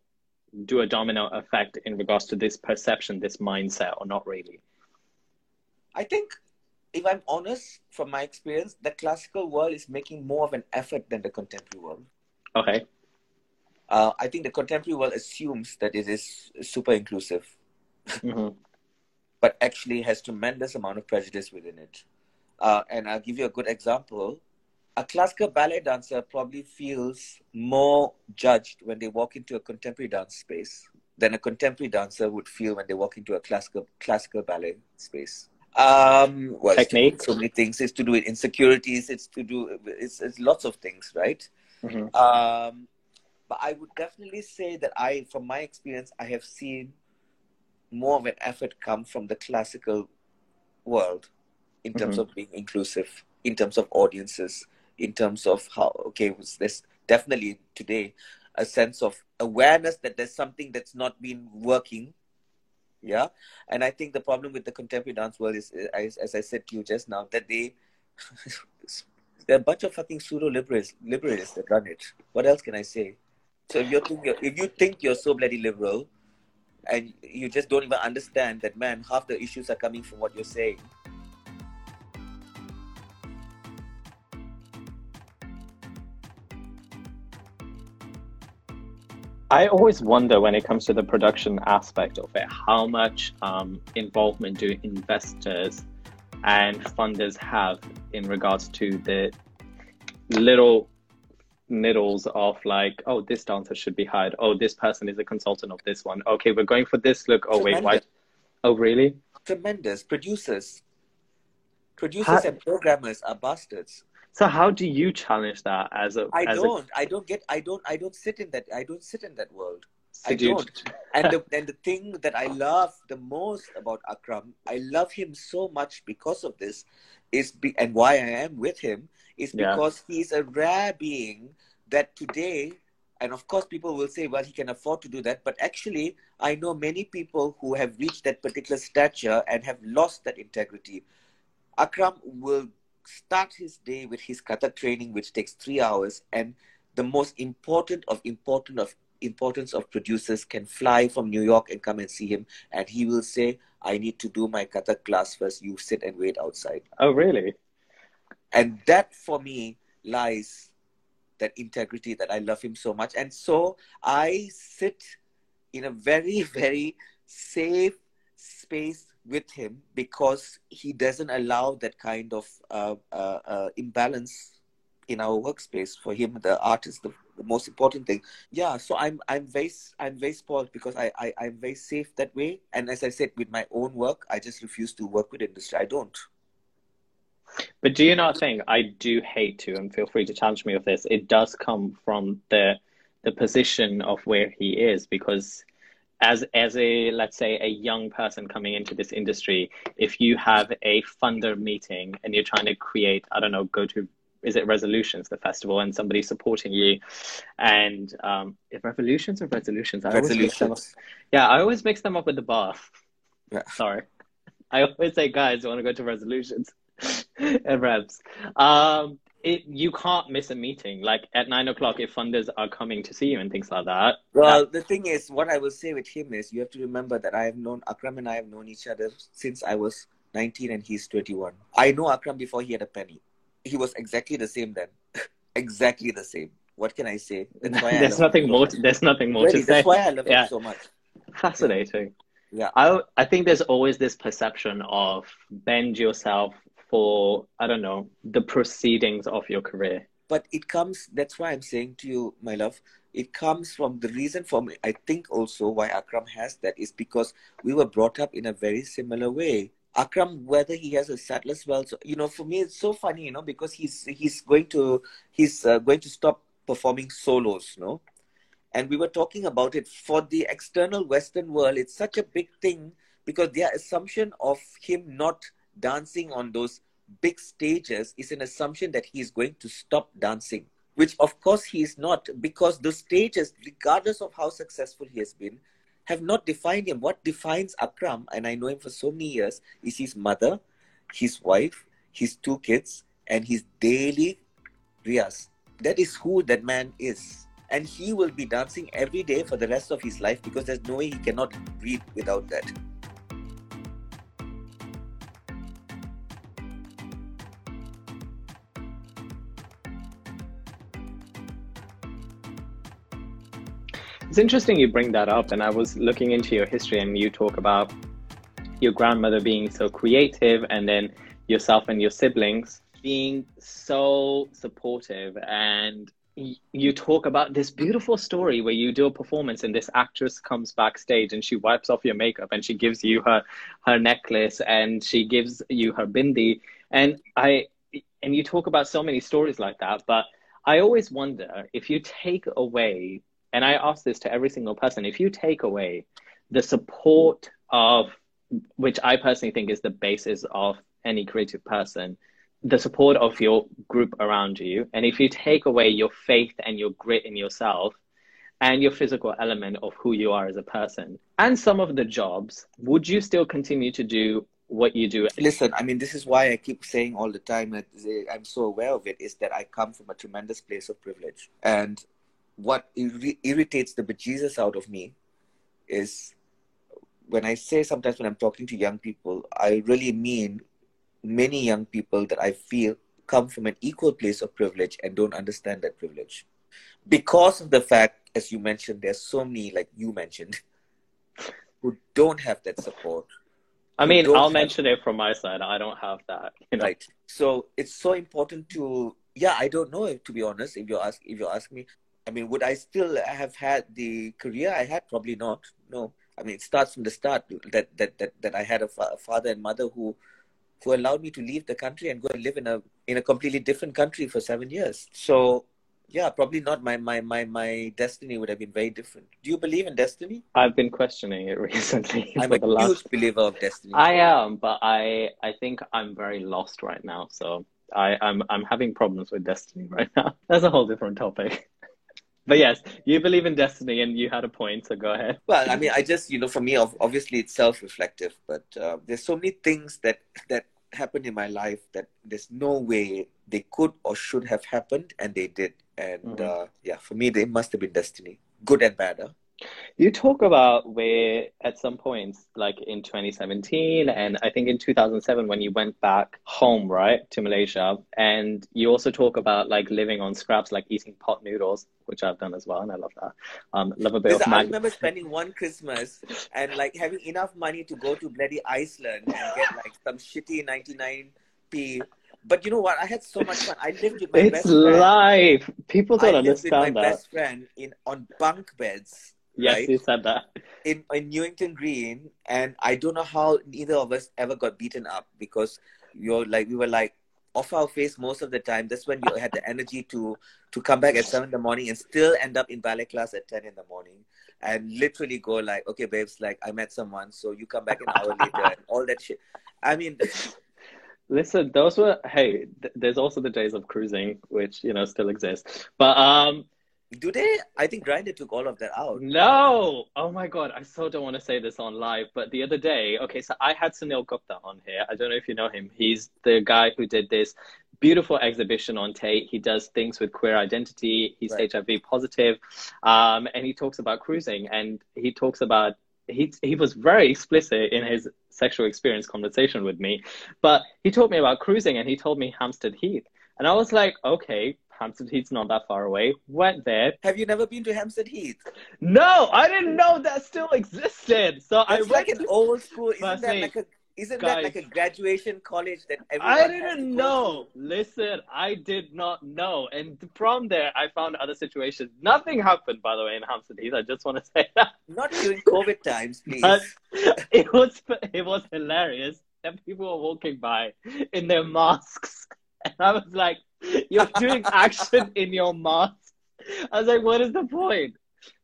do a domino effect in regards to this perception, this mindset, or not really? I think if I'm honest, from my experience, the classical world is making more of an effort than the contemporary world. Okay. Uh, I think the contemporary world assumes that it is super inclusive, hmm but actually has tremendous amount of prejudice within it. Uh, and I'll give you a good example. A classical ballet dancer probably feels more judged when they walk into a contemporary dance space than a contemporary dancer would feel when they walk into a classical classical ballet space. Um, well, it's to do with Technique. so many things. It's to do with insecurities. It's to do. It's, it's lots of things, right? hmm Um, but I would definitely say that I, from my experience, I have seen more of an effort come from the classical world in terms Mhm. of being inclusive, in terms of audiences, in terms of how, okay, was there's definitely today a sense of awareness that there's something that's not been working. Yeah. And I think the problem with the contemporary dance world is, as, as I said to you just now, that they, they're a bunch of fucking pseudo liberals, liberals that run it. What else can I say? So if you think you're, if you think you're so bloody liberal, and you just don't even understand that, man, half the issues are coming from what you're saying. I always wonder when it comes to the production aspect of it, how much um, involvement do investors and funders have in regards to the little niddles of like, oh, this dancer should be hired. Oh, this person is a consultant of this one. Okay, we're going for this look. Oh, wait, why? Oh, really? Tremendous producers, producers How- and programmers are bastards. So how do you challenge that as a? I as don't. I don't get. I don't. I don't sit in that. I don't sit in that world. A, I don't. And the and the thing that I love the most about Akram, I love him so much because of this, is be, and why I am with him is Yeah. because he's a rare being that today, and of course people will say, well, he can afford to do that, but actually, I know many people who have reached that particular stature and have lost that integrity. Akram will start his day with his Kathak training, which takes three hours, and the most important of important of importance of producers can fly from New York and come and see him, and he will say, "I need to do my Kathak class first. You sit and wait outside." oh, really? And that for me lies that integrity that I love him so much, and so I sit in a very very safe space with him because he doesn't allow that kind of uh, uh, uh, imbalance in our workspace. For him, the art is the, the most important thing. Yeah, so I'm I'm very I'm very spoiled because I, I I'm very safe that way. And as I said, with my own work, I just refuse to work with industry. I don't. But do you not think I do hate to, and feel free to challenge me with this, it does come from the the position of where he is because as as a let's say a young person coming into this industry, if you have a funder meeting and you're trying to create, I don't know, go to is it resolutions the festival and somebody supporting you and um if revolutions or resolutions I always mix them up. Resolutions. yeah i always mix them up with the bar Yeah. sorry i always say guys you want to go to resolutions and reps um it you can't miss a meeting like at nine o'clock if funders are coming to see you and things like that Well, the thing is, what I will say with him is, you have to remember that I have known Akram and I have known each other since I was 19 and he's 21. I know Akram before he had a penny. He was exactly the same then. exactly the same. What can I say? That's why there's nothing more to, there's nothing more Really, to say that's why I love Yeah. him so much. fascinating Yeah. I I think there's always this perception of bend yourself for I don't know the proceedings of your career. But it comes, that's why I'm saying to you, my love, it comes from the reason for me, I think also why Akram has that is because we were brought up in a very similar way. Akram, whether he has a Sadler's Wells, you know, for me it's so funny, you know, because he's he's going to he's uh, going to stop performing solos, no, and we were talking about it for the external Western world. It's such a big thing because their assumption of him not dancing on those big stages is an assumption that he is going to stop dancing, which of course he is not because the stages, regardless of how successful he has been, have not defined him. What defines Akram, and I know him for so many years, is his mother, his wife, his two kids, and his daily riyaz. That is who that man is. And he will be dancing every day for the rest of his life because there's no way he cannot breathe without that. It's interesting you bring that up, and I was looking into your history, and you talk about your grandmother being so creative, and then yourself and your siblings being so supportive. And you talk about this beautiful story where you do a performance and this actress comes backstage and she wipes off your makeup and she gives you her her necklace and she gives you her bindi. And i and you talk about so many stories like that but i always wonder if you take away and i ask this to every single person if you take away the support of which i personally think is the basis of any creative person the support of your group around you. And if you take away your faith and your grit in yourself and your physical element of who you are as a person and some of the jobs, would you still continue to do what you do? Listen, I mean, this is why I keep saying all the time that I'm so aware of it is that I come from a tremendous place of privilege. And what ir- irritates the bejesus out of me is when I say sometimes when I'm talking to young people, I really mean many young people that I feel come from an equal place of privilege and don't understand that privilege. Because of the fact, as you mentioned, there's so many, like you mentioned, who don't have that support. I mean, I'll have... mention it from my side. I don't have that. You know? Right. So it's so important to, yeah, I don't know, to be honest, if you ask, if you ask me, I mean, would I still have had the career I had? Probably not. No. I mean, it starts from the start that, that, that, that I had a, fa- a father and mother who who allowed me to leave the country and go and live in a in a completely different country for seven years. So yeah, probably not. My my my my destiny would have been very different. Do you believe in destiny? I've been questioning it recently. I'm a last... huge believer of destiny. I am, but I I think I'm very lost right now. So I I'm I'm having problems with destiny right now. That's a whole different topic. But yes, you believe in destiny, and you had a point, so go ahead. Well, I mean, I just you know, for me, obviously, it's self-reflective, but uh, there's so many things that that happened in my life that there's no way they could or should have happened, and they did. And mm-hmm. uh, yeah, for me, they must have been destiny, good and bad. Huh? You talk about where at some points, like in 2017, and I think in 2007, when you went back home, right, to Malaysia, and you also talk about like living on scraps, like eating pot noodles, which I've done as well, and I love that. Um, love a bit of. I remember spending one Christmas and like having enough money to go to bloody Iceland and get like some shitty 99p but you know what? I had so much fun. I lived with my it's best friend. life. People don't I understand lived with my that. best friend in on bunk beds Yes, right? you said that. In, in Newington Green, and I don't know how neither of us ever got beaten up because you're like we were like off our face most of the time. That's when you had the energy to to come back at seven in the morning and still end up in ballet class at ten in the morning, and literally go like, okay, babes, like I met someone, so you come back an hour later, and all that shit. I mean. Listen, those were hey. Th- there's also the days of cruising, which you know still exist. But um, do they? I think Grindr took all of that out. No. Oh my god, I so don't want to say this on live, but the other day, okay, so I had Sunil Gupta on here. I don't know if you know him. He's the guy who did this beautiful exhibition on Tate. He does things with queer identity. He's right. HIV positive, um, and he talks about cruising, and he talks about he he was very explicit in his sexual experience conversation with me, but he told me about cruising, and he told me Hampstead Heath, and I was like, okay, Hampstead Heath's not that far away. Went there. Have you never been to Hampstead Heath? No, I didn't know that still existed. So It's I went like an old school. Isn't that like a isn't guys, that like a graduation college that everyone I didn't know. Listen, I did not know. And from there, I found other situations. Nothing happened, by the way, in Hampstead Heath. I just want to say that. Not during COVID times, please. But it was it was hilarious that people were walking by in their masks, and I was like, you're doing action in your mask. I was like, what is the point?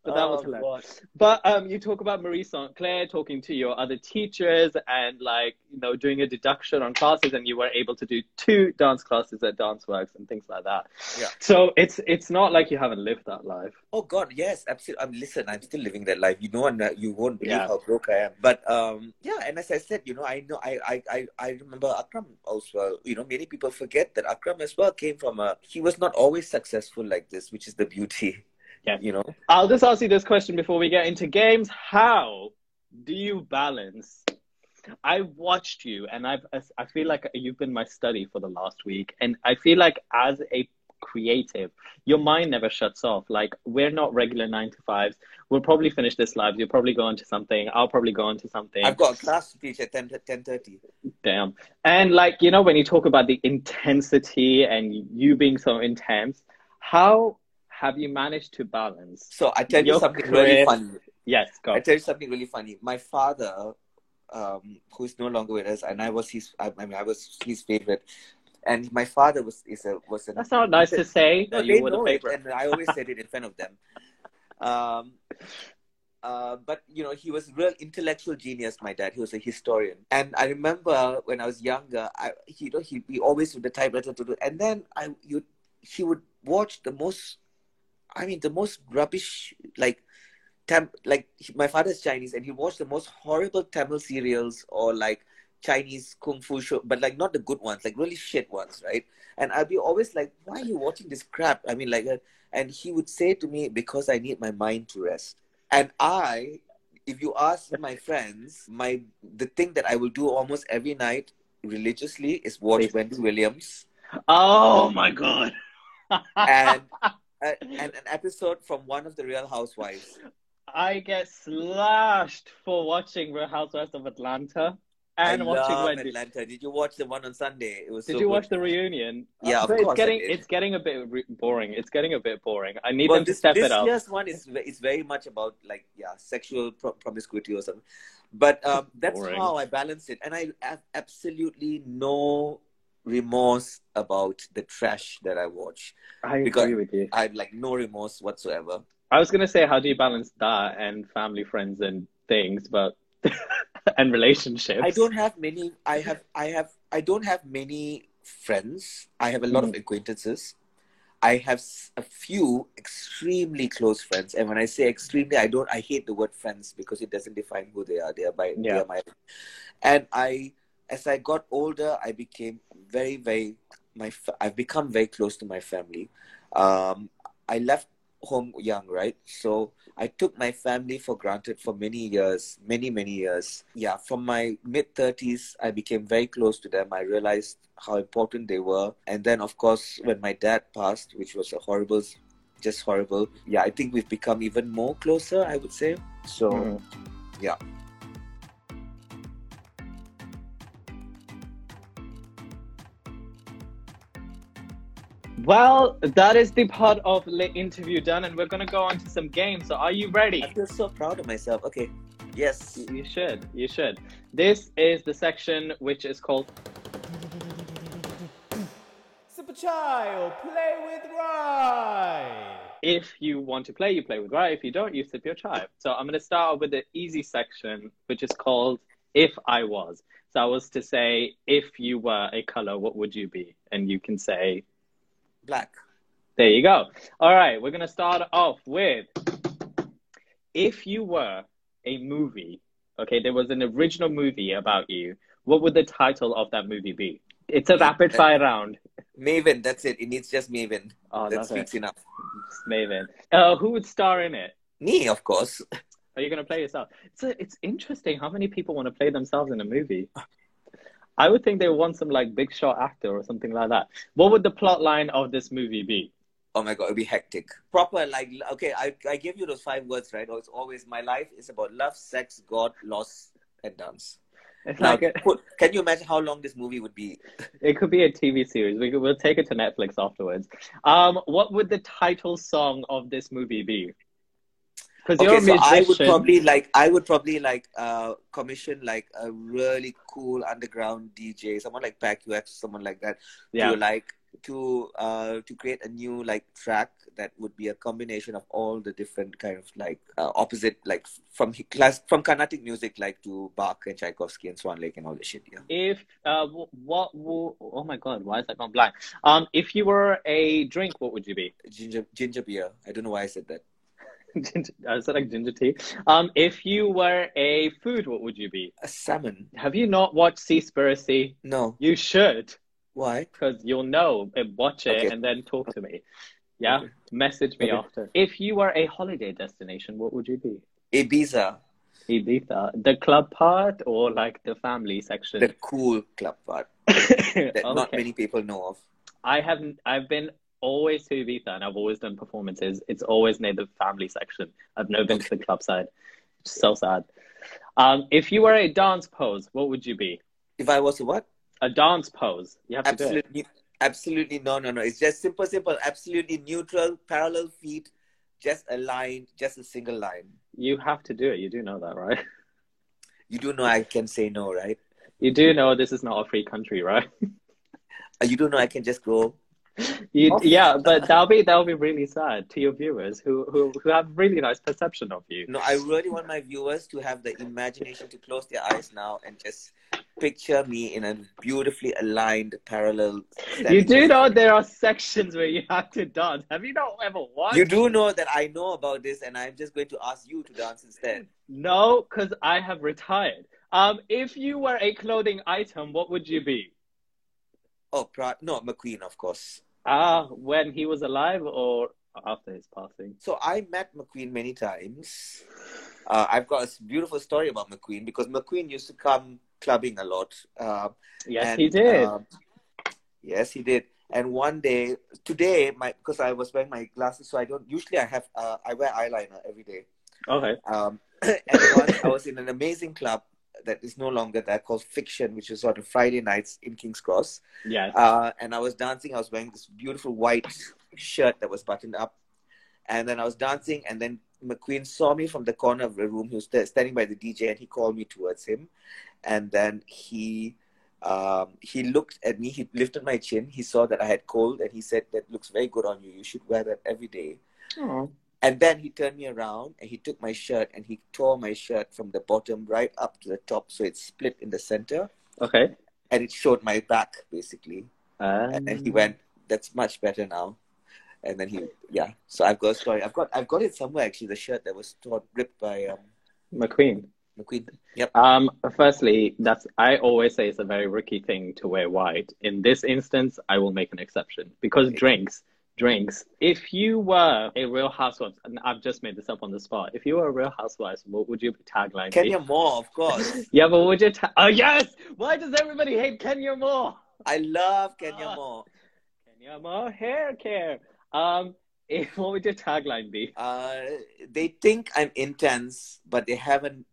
But that oh, was hilarious. God. But um, you talk about Marie St. Clair talking to your other teachers and like you know doing a deduction on classes, and you were able to do two dance classes at DanceWorks and things like that. Yeah. So it's it's not like you haven't lived that life. Oh God, yes, absolutely. Um, listen, I'm still living that life. You know, and you won't believe yeah. how broke I am. But um, yeah, and as I said, you know, I know, I, I, I, I remember Akram also. You know, many people forget that Akram as well came from a. He was not always successful like this, which is the beauty. Yeah. You know? I'll just ask you this question before we get into games. How do you balance? I watched you and I've I feel like you've been my study for the last week and I feel like as a creative. Your mind never shuts off. Like we're not regular nine to fives. We'll probably finish this live. You'll probably go on to something. I'll probably go on to something. I've got a class to teach at 10, 10.30. Damn. And like, you know, when you talk about the intensity and you being so intense, how have you managed to balance? So I tell you something career- really funny. Yes, go. I tell you something really funny. My father, um, who's no longer with us, and I was his. I, I mean, I was his favorite. And my father was is a was an. That's not nice to say No, they you were the know it, favorite. and I always said it in front of them. Um, uh, but you know, he was a real intellectual genius. My dad, he was a historian, and I remember when I was younger, I he, you know, he we always with the typewriter to do, and then I you he would watch the most, I mean, the most rubbish like. Tam- like he- my father's Chinese, and he watched the most horrible Tamil serials or like Chinese kung fu show, but like not the good ones, like really shit ones, right? And I'd be always like, "Why are you watching this crap?" I mean, like, uh, and he would say to me, "Because I need my mind to rest." And I, if you ask my friends, my the thing that I will do almost every night religiously is watch Wendy Williams Oh my god. and and an episode from one of the Real Housewives. I get slashed for watching Real Housewives of Atlanta and I watching love Wendy. Atlanta. Did you watch the one on Sunday? It was. Did so you good. watch the reunion? Yeah, of it's course I getting it's getting a bit re- boring. It's getting a bit boring. I need Well, them to step this it up. year's one is is very much about like yeah sexual pro- promiscuity or something, but um, that's Boring. how I balance it, and I have absolutely no remorse about the trash that I watch. I because- agree with you. I have like no remorse whatsoever. I was gonna say, how do you balance that and family, friends, and things, but and relationships? I don't have many. I have. I have. I don't have many friends. I have a lot of mm. acquaintances. I have a few extremely close friends, and when I say extremely, I don't. I hate the word friends because it doesn't define who they are. They are my. They Yeah. are my. And I, as I got older, I became very, very. My. I've become very close to my family. Um, I left home young, right? So I took my family for granted for many years, many, many years. Yeah, from my mid 30s, I became very close to them. I realized how important they were. And then, of course, when my dad passed, which was a horrible, just horrible, yeah, I think we've become even more closer, I would say. So, Mhm. yeah. Well, that is the part of the interview done, and we're gonna go on to some games. So, are you ready? I feel so proud of myself. Okay. Yes. You should. You should. This is the section which is called Sip a Chai, play with Rai. If you want to play, you play with Rai. If you don't, you sip your chai. So I'm going to start with the easy section, which is called If I Was. So I was to say, if you were a color, what would you be? And you can say, Black. there you go. All right, we're going to start off with if you were a movie, okay, there was an original movie about you, what would the title of that movie be? It's a rapid fire round. Mavin, that's it. It needs just Mavin. Oh, that that's speaks it. enough. Mavin. Uh, who would star in it? Me, of course. Are you going to play yourself? It's a, it's interesting how many people want to play themselves in a movie. I would think they want some like big shot actor or something like that. What would the plot line of this movie be? Oh my god, it'd be hectic. Proper, like, okay, I, I give you those five words, right? It's always my life is about love, sex, God, loss, and dance. It's Now, like a, can you imagine how long this movie would be? it could be a TV series. We could, we'll take it to Netflix afterwards. Um, what would the title song of this movie be? Because Okay, so. I would probably like, I would probably like, uh, commission like a really cool underground DJ, someone like Pac UX, someone like that, yeah. to like to uh to create a new like track that would be a combination of all the different kind of like uh, opposite like from class from Carnatic music like to Bach and Tchaikovsky and Swan Lake and all this shit. Yeah. If uh, wh- what? Oh my God, why is that gone blank? Um, if you were a drink, what would you be? Ginger ginger beer. I don't know why I said that. Ginger, is that like ginger tea? Um, if you were a food, what would you be? A salmon. Have you not watched Seaspiracy? No. You should, Why? because you'll know. and Watch it Okay. and then talk to me. Yeah, Okay. message me Okay. after. If you were a holiday destination, what would you be? Ibiza. Ibiza, the club part or like the family section? The cool club part that not many people know of. I haven't. I've been always to Ibiza and I've always done performances, it's always near the family section. I've never been to the club side. It's so sad. Um, if you were a dance pose, what would you be? If I was a what? A dance pose. You have to do it. Absolutely, absolutely no, no, no. It's just simple, simple. Absolutely neutral, parallel feet, just a line, just a single line. You have to do it. You do know that, right? You do know I can say no, right? You do know this is not a free country, right? You do know I can just go. You, yeah, but that'll be that'll be really sad to your viewers who who who have really nice perception of you. No, I really want my viewers to have the imagination to close their eyes now and just picture me in a beautifully aligned parallel. You do know there are sections where you have to dance. Have you not ever watched? You do know that I know about this, and I'm just going to ask you to dance instead. No, because I have retired. Um, if you were a clothing item, what would you be? Oh, pra- no, McQueen, of course. Ah, when he was alive or after his passing? So I met McQueen many times. Uh, I've got a beautiful story about McQueen because McQueen used to come clubbing a lot. Uh, Yes, and, he did. um, yes, he did. And one day, today, my because I was wearing my glasses, so I don't usually I have uh, I wear eyeliner every day. okay. Um, and once I was in an amazing club that is no longer there called Fiction, which is sort of Friday nights in King's Cross. Yes. Uh, and I was dancing. I was wearing this beautiful white shirt that was buttoned up. And then I was dancing, and then McQueen saw me from the corner of the room. He was sta- standing by the DJ, and he called me towards him. And then he um, he looked at me. He lifted my chin. He saw that I had kohl, and he said, "That looks very good on you. You should wear that every day." Oh. And then he turned me around and he took my shirt and he tore my shirt from the bottom right up to the top, so it split in the center, Okay. and it showed my back basically. Um, And then he went, "That's much better now." And then he, yeah. So I've got a story. I've got, I've got it somewhere actually. The shirt that was torn, ripped by um, McQueen. McQueen. Yep. Um, firstly, that's I always say it's a very rookie thing to wear white. In this instance, I will make an exception because drinks, drinks. If you were a Real Housewives, and I've just made this up on the spot. If you were a Real Housewives, what would your tagline be? Kenya Moore, of course. Yeah, but would your ta- oh yes? Why does everybody hate Kenya Moore? I love Kenya Ah. Moore. Kenya Moore hair care. Um, what would your tagline be? Uh, they think I'm intense, but they haven't.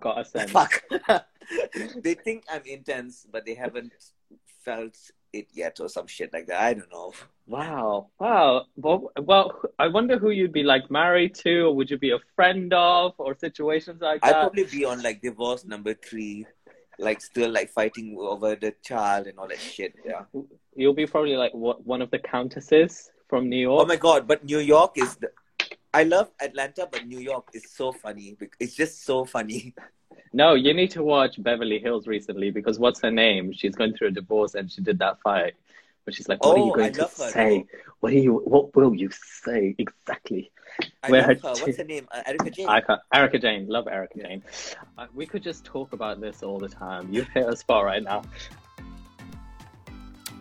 Got a sense. Fuck. they think I'm intense, but they haven't felt it yet, or some shit like that. I don't know. Wow, wow. Well, well, I wonder who you'd be like married to, or would you be a friend of, or situations like I'd that. probably be on like divorce number three, like still like fighting over the child and all that shit. Yeah. You'll be probably like what one of the countesses from New York. Oh my god! But New York is. The... I love Atlanta, but New York is so funny. It's just so funny. No, you need to watch Beverly Hills recently because what's her name? She's going through a divorce and she did that fight. But she's like, what are Oh, you going to love her, say? though. What are you? What will you say exactly? I Where love her her. t- What's her name? Uh, Erika Jayne. Erika, Erika Jayne, love Erika Jayne. Uh, we could just talk about this all the time. You've hit a spot right now.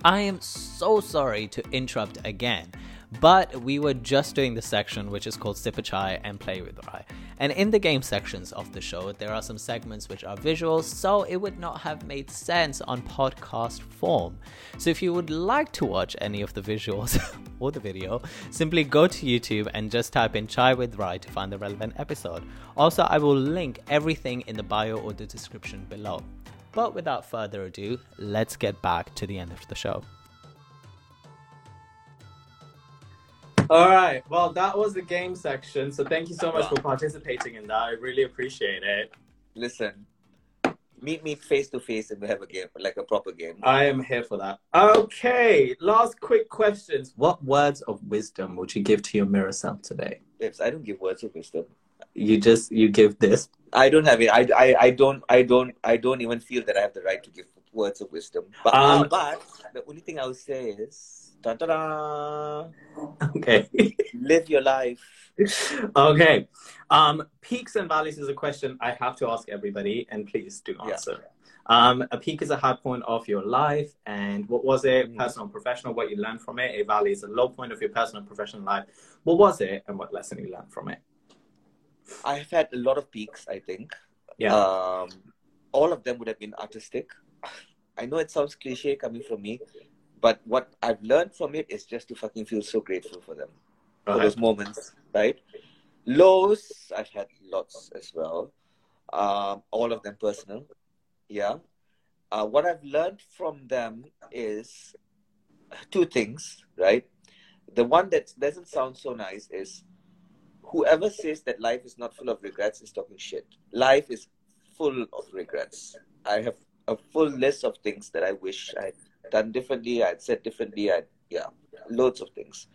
I am so sorry to interrupt again, but we were just doing the section which is called Sip a Chai and Play with Rai. And in the game sections of the show, there are some segments which are visuals, so it would not have made sense on podcast form. So if you would like to watch any of the visuals or the video, simply go to YouTube and just type in Chai with Rai to find the relevant episode. Also, I will link everything in the bio or the description below. But without further ado, let's get back to the end of the show. All right. Well, that was the game section. So thank you so much for participating in that. I really appreciate it. Listen, meet me face to face and we have a game, like a proper game. I am here for that. Okay. Last quick questions. What words of wisdom would you give to your mirror self today? Babes, I don't give words of wisdom. You just you give this. I don't have it. I, I, I don't I don't I don't even feel that I have the right to give words of wisdom. But uh, Um, but the only thing I would say is da da da Okay. live your life. okay. Um, peaks and valleys is a question I have to ask everybody, and please do Yeah. answer. Um, a peak is a high point of your life, and what was it? Mm. Personal, professional. What you learned from it. A valley is a low point of your personal, professional life. What was it, and what lesson you learned from it? I've had a lot of peaks, I think. Yeah. Um, all of them would have been artistic. I know it sounds cliche coming from me, but what I've learned from it is just to fucking feel so grateful for them, for those moments, right? Lows, I've had lots as well. Um, all of them personal. Yeah. Uh, what I've learned from them is two things, right? The one that doesn't sound so nice is whoever says that life is not full of regrets is talking shit. Life is full of regrets. I have a full list of things that I wish I'd done differently, I'd said differently, I'd, yeah, loads of things.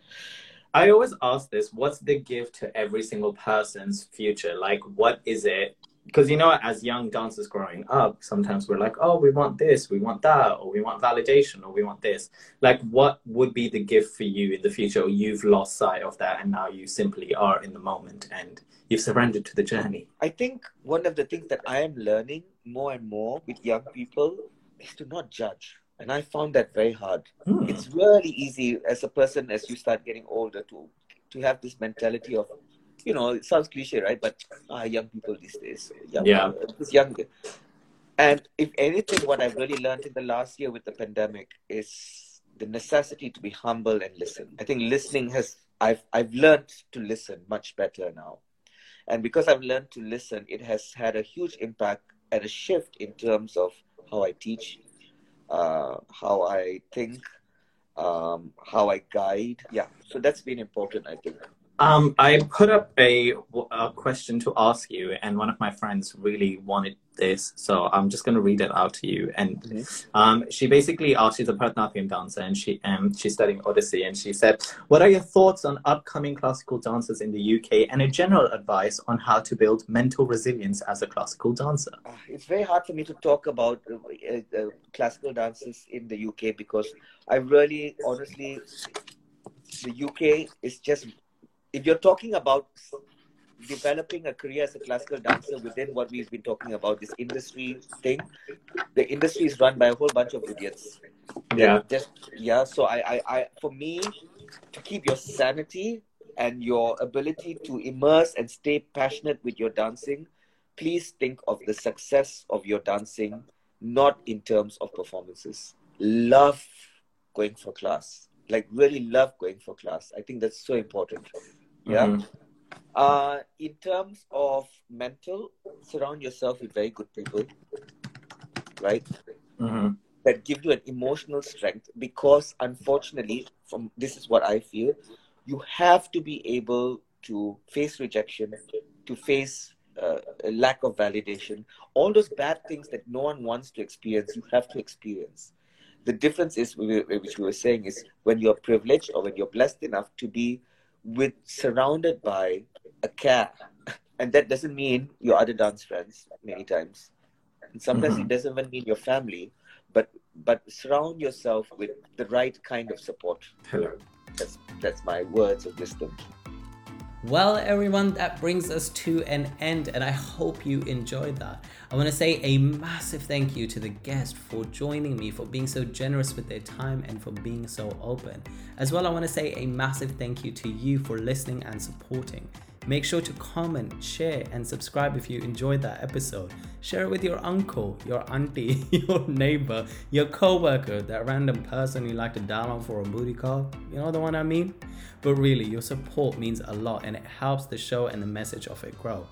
I always ask this what's the gift to every single person's future? Like, what is it? Because, you know, as young dancers growing up, sometimes we're like, oh, we want this, we want that, or we want validation, or we want this. Like, what would be the gift for you in the future? Or you've lost sight of that and now you simply are in the moment and you've surrendered to the journey. I think one of the things that I am learning more and more with young people is to not judge. And I found that very hard. Hmm. It's really easy as a person as you start getting older to to have this mentality of, you know, it sounds cliche, right? But ah, young people these days, young, Yeah. this young. And if anything, what I've really learned in the last year with the pandemic is the necessity to be humble and listen. I think listening has I've I've learned to listen much better now. And because I've learned to listen, it has had a huge impact and a shift in terms of how I teach, uh, how I think, um, how I guide. Yeah, so that's been important, I think. Um, I put up a, a question to ask you, and one of my friends really wanted this, so I'm just going to read it out to you. And Mhm. um, she basically asked, she's a Bharatanatyam dancer, and she um, she's studying Odissi, and she said, "What are your thoughts on upcoming classical dancers in the UK, and a general advice on how to build mental resilience as a classical dancer?" Uh, it's very hard for me to talk about uh, uh, uh, classical dances in the UK because I really, honestly, the UK is just. If you're talking about developing a career as a classical dancer within what we've been talking about, this industry thing, the industry is run by a whole bunch of idiots. Yeah. Just yeah. So I, I, I, for me, to keep your sanity and your ability to immerse and stay passionate with your dancing, please think of the success of your dancing not in terms of performances. Love going for class. Like really love going for class. I think that's so important. Yeah. Mhm. Uh, in terms of mental, surround yourself with very good people, right? Mhm. That give you an emotional strength because, unfortunately, from this is what I feel, you have to be able to face rejection, to face uh, a lack of validation, all those bad things that no one wants to experience, you have to experience. The difference is, which we were saying, is when you're privileged or when you're blessed enough to be with surrounded by a care, and that doesn't mean your other dance friends many times, and sometimes Mhm. it doesn't even mean your family, but but surround yourself with the right kind of support. Hello. That's that's my words of wisdom. Well, everyone, that brings us to an end, and I hope you enjoyed that. I want to say a massive thank you to the guest for joining me, for being so generous with their time, and for being so open. As well, I want to say a massive thank you to you for listening and supporting. Make sure to comment, share, and subscribe if you enjoyed that episode. Share it with your uncle, your auntie, your neighbor, your coworker, that random person you like to dial on for a booty call. You know the one I mean? But really, your support means a lot and it helps the show and the message of it grow.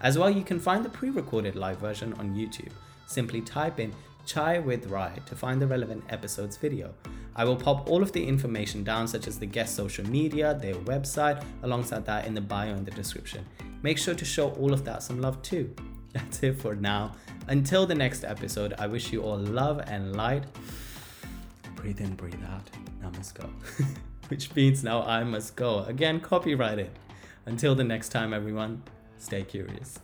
As well, you can find the pre recorded live version on YouTube. Simply type in Chai with Rai to find the relevant episode's video. I will pop all of the information down, such as the guest social media, their website, alongside that in the bio in the description. Make sure to show all of that some love too. That's it for now. Until the next episode, I wish you all love and light. Breathe in, breathe out. Now must go. Which means now I must go. Again, copyrighted. Until the next time, everyone, stay curious.